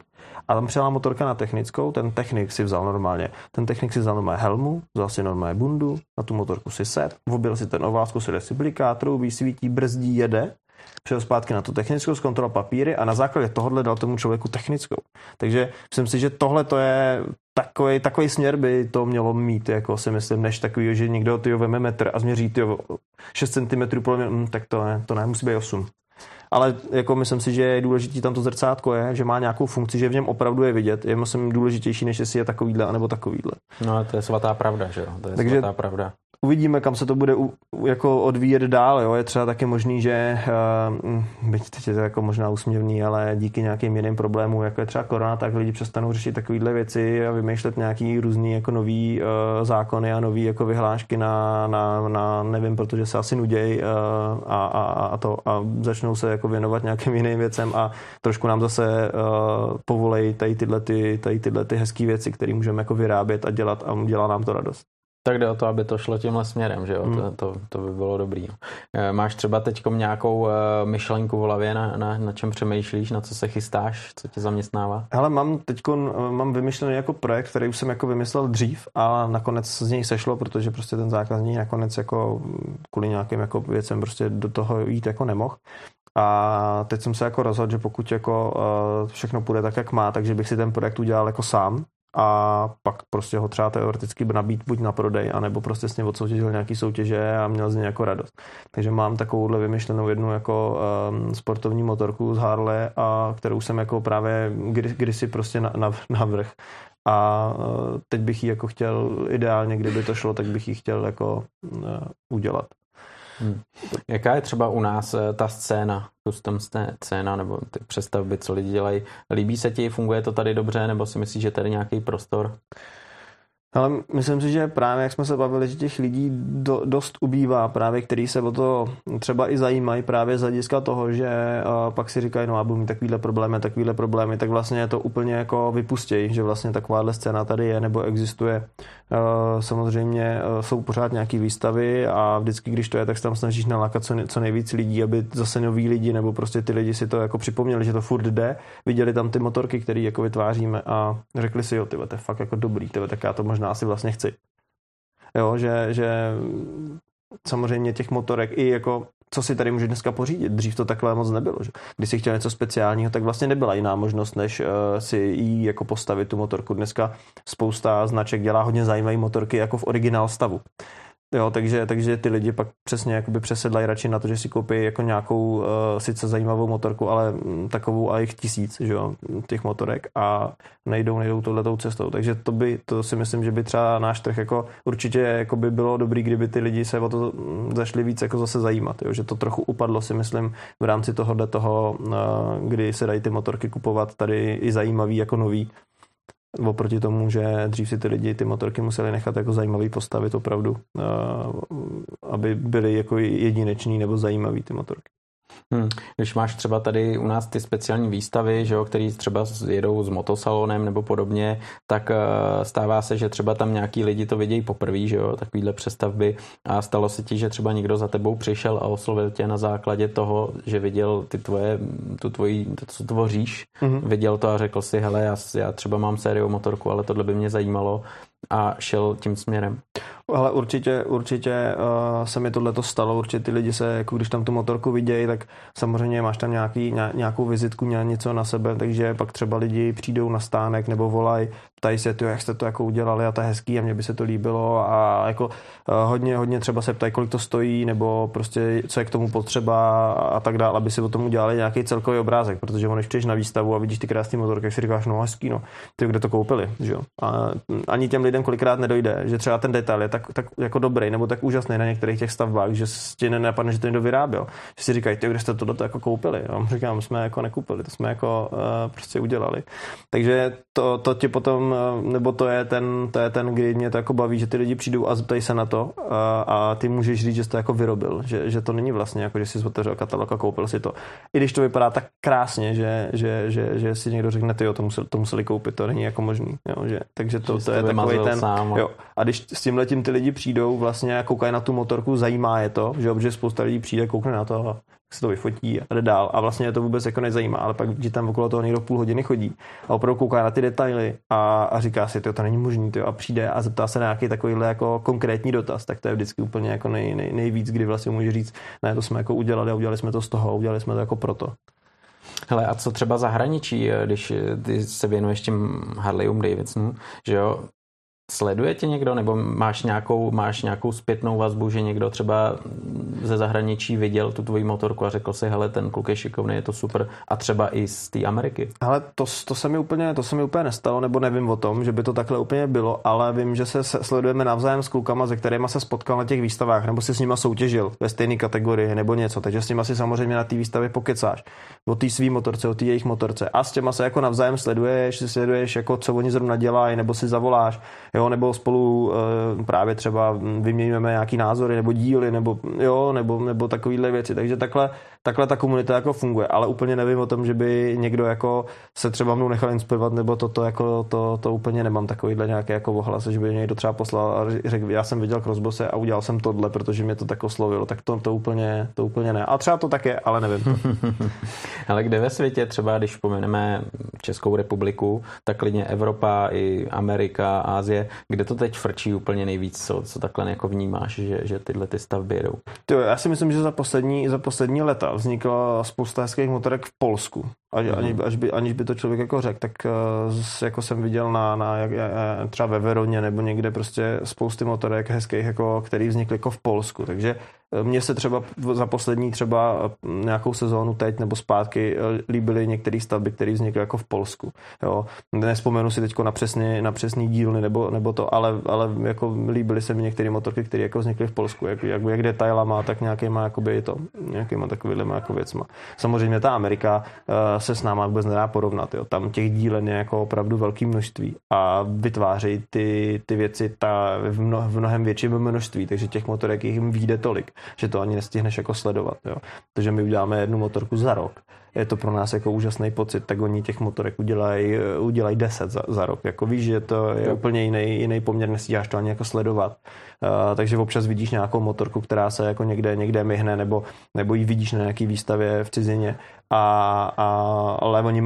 A tam přijela motorka na technickou, ten technik si vzal normálně, ten technik si vzal normálně helmu, vzal si normálně bundu, na tu motorku si set, vobil si ten ovál, zkusil recyklikátoru, vysvítí, brzdí, jede, přijel zpátky na tu technickou, zkontroloval papíry a na základě tohohle dal tomu člověku technickou. Takže myslím si, že tohle to je takový, takový směr by to mělo mít, jako si myslím, než takový, že někdo ty veme metr a změří ty 6 cm, podle mě, hm, tak to ne, to ne, musí být 8. Ale jako myslím si, že je důležitý tam to zrcátko je, že má nějakou funkci, že v něm opravdu je vidět. Je myslím důležitější, než jestli je takovýhle anebo takovýhle. No to je svatá pravda, že jo? To je Takže svatá pravda uvidíme, kam se to bude jako odvíjet dál. Jo. Je třeba taky možný, že uh, byť teď je to jako možná úsměvný, ale díky nějakým jiným problémům, jako je třeba korona, tak lidi přestanou řešit takovéhle věci a vymýšlet nějaký různý jako nový uh, zákony a nový jako vyhlášky na, na, na nevím, protože se asi nuděj uh, a, a, a, to a začnou se jako věnovat nějakým jiným věcem a trošku nám zase uh, povolej tady tyhle, ty, tady tyhle ty hezké věci, které můžeme jako vyrábět a dělat a dělá nám to radost tak jde o to, aby to šlo tímhle směrem, že jo? Hmm. To, to, to by bylo dobrý. Eh, máš třeba teď nějakou eh, myšlenku v hlavě, na, na, na čem přemýšlíš, na co se chystáš, co tě zaměstnává? Hele, mám teď eh, mám vymyšlený jako projekt, který už jsem jako vymyslel dřív a nakonec z něj sešlo, protože prostě ten zákazník nakonec jako kvůli nějakým jako věcem prostě do toho jít jako nemohl. A teď jsem se jako rozhodl, že pokud jako všechno půjde tak, jak má, takže bych si ten projekt udělal jako sám, a pak prostě ho třeba teoreticky nabít buď na prodej, anebo prostě s ním odsoutěžil nějaký soutěže a měl z něj jako radost. Takže mám takovouhle vymyšlenou jednu jako um, sportovní motorku z Harley, a kterou jsem jako právě kdy, kdysi prostě na, na, na vrch. A uh, teď bych ji jako chtěl, ideálně, kdyby to šlo, tak bych ji chtěl jako uh, udělat. Hmm. Jaká je třeba u nás eh, ta scéna, custom scéna nebo ty přestavby, co lidi dělají? Líbí se ti, funguje to tady dobře, nebo si myslíš, že tady nějaký prostor? Ale myslím si, že právě jak jsme se bavili, že těch lidí do, dost ubývá, právě který se o to třeba i zajímají právě z hlediska toho, že uh, pak si říkají, no a budu mít takovýhle problémy, takovýhle problémy, tak vlastně to úplně jako vypustějí, že vlastně takováhle scéna tady je nebo existuje. Uh, samozřejmě uh, jsou pořád nějaké výstavy a vždycky, když to je, tak se tam snažíš nalákat co, co nejvíc lidí, aby zase noví lidi nebo prostě ty lidi si to jako připomněli, že to furt jde, viděli tam ty motorky, které jako vytváříme a řekli si, jo, ty to je fakt jako dobrý, tyhle, tak já to možná asi vlastně chci. Jo, že, že samozřejmě těch motorek i jako co si tady může dneska pořídit. Dřív to takhle moc nebylo. Že? Když si chtěl něco speciálního, tak vlastně nebyla jiná možnost, než uh, si jí jako postavit tu motorku. Dneska spousta značek dělá hodně zajímavé motorky jako v originál stavu. Jo, takže, takže ty lidi pak přesně jakoby přesedlají radši na to, že si koupí jako nějakou uh, sice zajímavou motorku, ale m, takovou a jich tisíc, že jo, těch motorek a nejdou, nejdou tohletou cestou. Takže to by, to si myslím, že by třeba náš trh jako určitě jako by bylo dobrý, kdyby ty lidi se o to zašli víc jako zase zajímat, jo, že to trochu upadlo si myslím v rámci tohohle toho, uh, kdy se dají ty motorky kupovat tady i zajímavý jako nový, Oproti tomu, že dřív si ty lidi ty motorky museli nechat jako zajímavý postavit opravdu, eh, aby byly jako jedineční nebo zajímavý ty motorky. Hmm. Když máš třeba tady u nás ty speciální výstavy, že jo, který třeba jedou s motosalonem nebo podobně, tak uh, stává se, že třeba tam nějaký lidi to vidějí poprvé, že jo, takovýhle přestavby a stalo se ti, že třeba někdo za tebou přišel a oslovil tě na základě toho, že viděl ty tvoje, tu tvoji, to, co tvoříš, mm-hmm. viděl to a řekl si, hele, já, já třeba mám sériu motorku, ale tohle by mě zajímalo a šel tím směrem. Ale určitě, určitě uh, se mi tohle to stalo, určitě ty lidi se, jako když tam tu motorku vidějí, tak samozřejmě máš tam nějaký, nějakou vizitku, něco na sebe, takže pak třeba lidi přijdou na stánek nebo volají, ptají se, tyjo, jak jste to jako udělali a to je hezký a mně by se to líbilo a jako uh, hodně, hodně třeba se ptají, kolik to stojí nebo prostě co je k tomu potřeba a tak dále, aby si o tom udělali nějaký celkový obrázek, protože když přijdeš na výstavu a vidíš ty krásné motorky, jak si říkáš, no hezký, no, ty kde to koupili, že jo. A ani těm lidem kolikrát nedojde, že třeba ten detail je tak, tak jako dobrý nebo tak úžasný na některých těch stavbách, že ti nenapadne, že to někdo vyráběl. Že si říkají, ty, kde jste to jako koupili? A říkám, jsme jako nekoupili, to jsme jako uh, prostě udělali. Takže to, to ti potom Eh, nebo to je ten, to je ten, kdy mě to jako baví, že ty lidi přijdou a zeptají se na to a, a ty můžeš říct, že jsi to jako vyrobil, že, že to není vlastně jako, že jsi otevřel katalog a koupil si to. I když to vypadá tak krásně, že, že, že, že si někdo řekne, ty jo, to museli, to museli koupit, to není jako možný. Jo, že, takže to, to je takový ten... Sám, jo. A když s tím letím ty lidi přijdou vlastně koukají na tu motorku, zajímá je to, že, že spousta lidí přijde, koukne na to a se to vyfotí a jde dál. A vlastně je to vůbec jako nezajímá, ale pak ti tam okolo toho někdo půl hodiny chodí a opravdu kouká na ty detaily a, a říká si, to není možný, tyjo, a přijde a zeptá se na nějaký takovýhle jako konkrétní dotaz, tak to je vždycky úplně jako nej, nej, nejvíc, kdy vlastně může říct, ne, to jsme jako udělali a udělali jsme to z toho, udělali jsme to jako proto. Hele, a co třeba zahraničí, když ty se věnuješ těm Harleyům Davidsonu, že jo, Sleduje tě někdo, nebo máš nějakou, máš nějakou zpětnou vazbu, že někdo třeba ze zahraničí viděl tu tvoji motorku a řekl si, hele, ten kluk je šikovný, je to super, a třeba i z té Ameriky? Ale to, to, se mi úplně, to se mi úplně nestalo, nebo nevím o tom, že by to takhle úplně bylo, ale vím, že se sledujeme navzájem s klukama, se kterými se spotkal na těch výstavách, nebo si s nima soutěžil ve stejné kategorii nebo něco, takže s nima si samozřejmě na té výstavě pokecáš. O té svý motorce, o té jejich motorce. A s těma se jako navzájem sleduješ, si sleduješ, jako co oni zrovna dělají, nebo si zavoláš jo, nebo spolu e, právě třeba vyměňujeme nějaký názory nebo díly, nebo jo, nebo, nebo takovéhle věci. Takže takhle, takhle ta komunita jako funguje, ale úplně nevím o tom, že by někdo jako se třeba mnou nechal inspirovat, nebo to, to, jako, to, to úplně nemám takovýhle nějaké jako ohlas, že by někdo třeba poslal a řekl, já jsem viděl Crossbose a udělal jsem tohle, protože mě to tak oslovilo, tak to, to, úplně, to úplně ne. A třeba to tak je, ale nevím. To. ale kde ve světě, třeba když pomeneme Českou republiku, tak klidně Evropa i Amerika, Ázie, kde to teď frčí úplně nejvíc, co, co takhle jako vnímáš, že, že tyhle ty stavby jedou? Jo, já si myslím, že za poslední, za poslední leta vznikla spousta hezkých motorek v Polsku. Až, mm. aniž, by, až by, aniž by to člověk jako řekl, tak uh, jako jsem viděl na, na jak, třeba ve Veroně nebo někde prostě spousty motorek hezkých, jako, který vznikly jako v Polsku. Takže Mně se třeba za poslední třeba nějakou sezónu teď nebo zpátky líbily některé stavby, které vznikly jako v Polsku. Jo. Nespomenu si teď na přesně, na přesný dílny nebo, nebo to, ale, ale jako líbily se mi některé motorky, které jako vznikly v Polsku. Jak, jak, jak detailama, tak nějakýma jakoby to, nějakýma takovýma jako věcma. Samozřejmě ta Amerika uh, se s náma vůbec nedá porovnat. Jo. Tam těch dílen je jako opravdu velké množství a vytvářejí ty, ty věci ta, v, mno, v mnohem větším množství, takže těch motorek jim vyjde tolik, že to ani nestihneš jako sledovat. Jo. Takže my uděláme jednu motorku za rok je to pro nás jako úžasný pocit, tak oni těch motorek udělají udělaj 10 za, za rok. Jako víš, že to je jo. úplně jiný, jiný poměr, nestíháš to ani jako sledovat. Uh, takže občas vidíš nějakou motorku, která se jako někde, někde myhne, nebo, nebo ji vidíš na nějaký výstavě v cizině, a, a, ale oni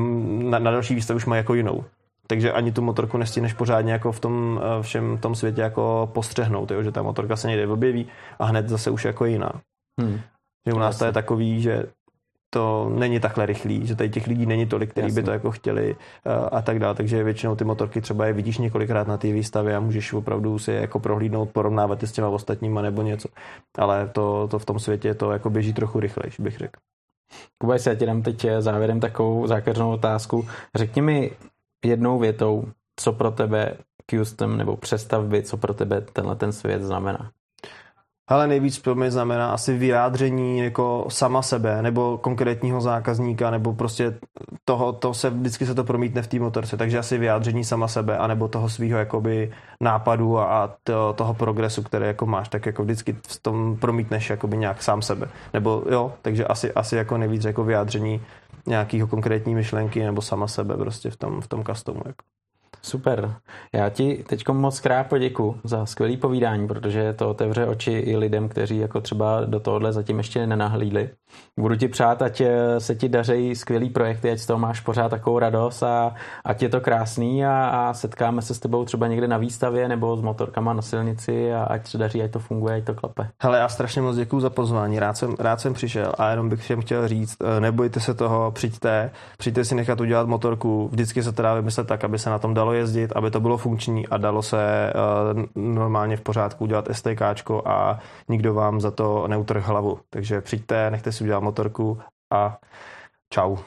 na, na další výstavě už mají jako jinou takže ani tu motorku nestíneš pořádně jako v tom eh, všem tom světě jako postřehnout, jo? že ta motorka se někde objeví a hned zase už jako jiná. Hmm. Že u nás Jasně. to je takový, že to není takhle rychlý, že tady těch lidí není tolik, kteří by to jako chtěli uh, a tak dále. Takže většinou ty motorky třeba je vidíš několikrát na té výstavě a můžeš opravdu si je jako prohlídnout, porovnávat je s těma ostatníma nebo něco. Ale to, to v tom světě to jako běží trochu rychlejš, bych řekl. Kubaj, já ti dám teď závěrem takovou zákeřnou otázku. Řekni mi jednou větou, co pro tebe custom nebo přestavby, co pro tebe tenhle ten svět znamená. Ale nejvíc pro mě znamená asi vyjádření jako sama sebe, nebo konkrétního zákazníka, nebo prostě toho, to se, vždycky se to promítne v té motorce, takže asi vyjádření sama sebe, anebo toho svého jakoby nápadu a to, toho progresu, který jako máš, tak jako vždycky v tom promítneš jakoby nějak sám sebe. Nebo jo, takže asi, asi jako nejvíc jako vyjádření nějakého konkrétní myšlenky nebo sama sebe prostě v tom, v tom customu. Jako. Super. Já ti teď moc krát poděku za skvělý povídání, protože to otevře oči i lidem, kteří jako třeba do tohohle zatím ještě nenahlídli. Budu ti přát, ať eh, se ti daří skvělý projekty, ať z toho máš pořád takovou radost a ať je to krásný a, a setkáme se s tebou třeba někde na výstavě nebo s motorkama na silnici a ať se daří, ať to funguje, ať to klape. Hele, já strašně moc děkuji za pozvání, rád jsem, rád jsem přišel a jenom bych všem chtěl říct, eh, nebojte se toho, přijďte, přijďte si nechat udělat motorku, vždycky se to dá vymyslet tak, aby se na tom dalo jezdit, aby to bylo funkční a dalo se uh, normálně v pořádku udělat STK a nikdo vám za to neutrh hlavu. Takže přijďte, nechte si udělat motorku a čau.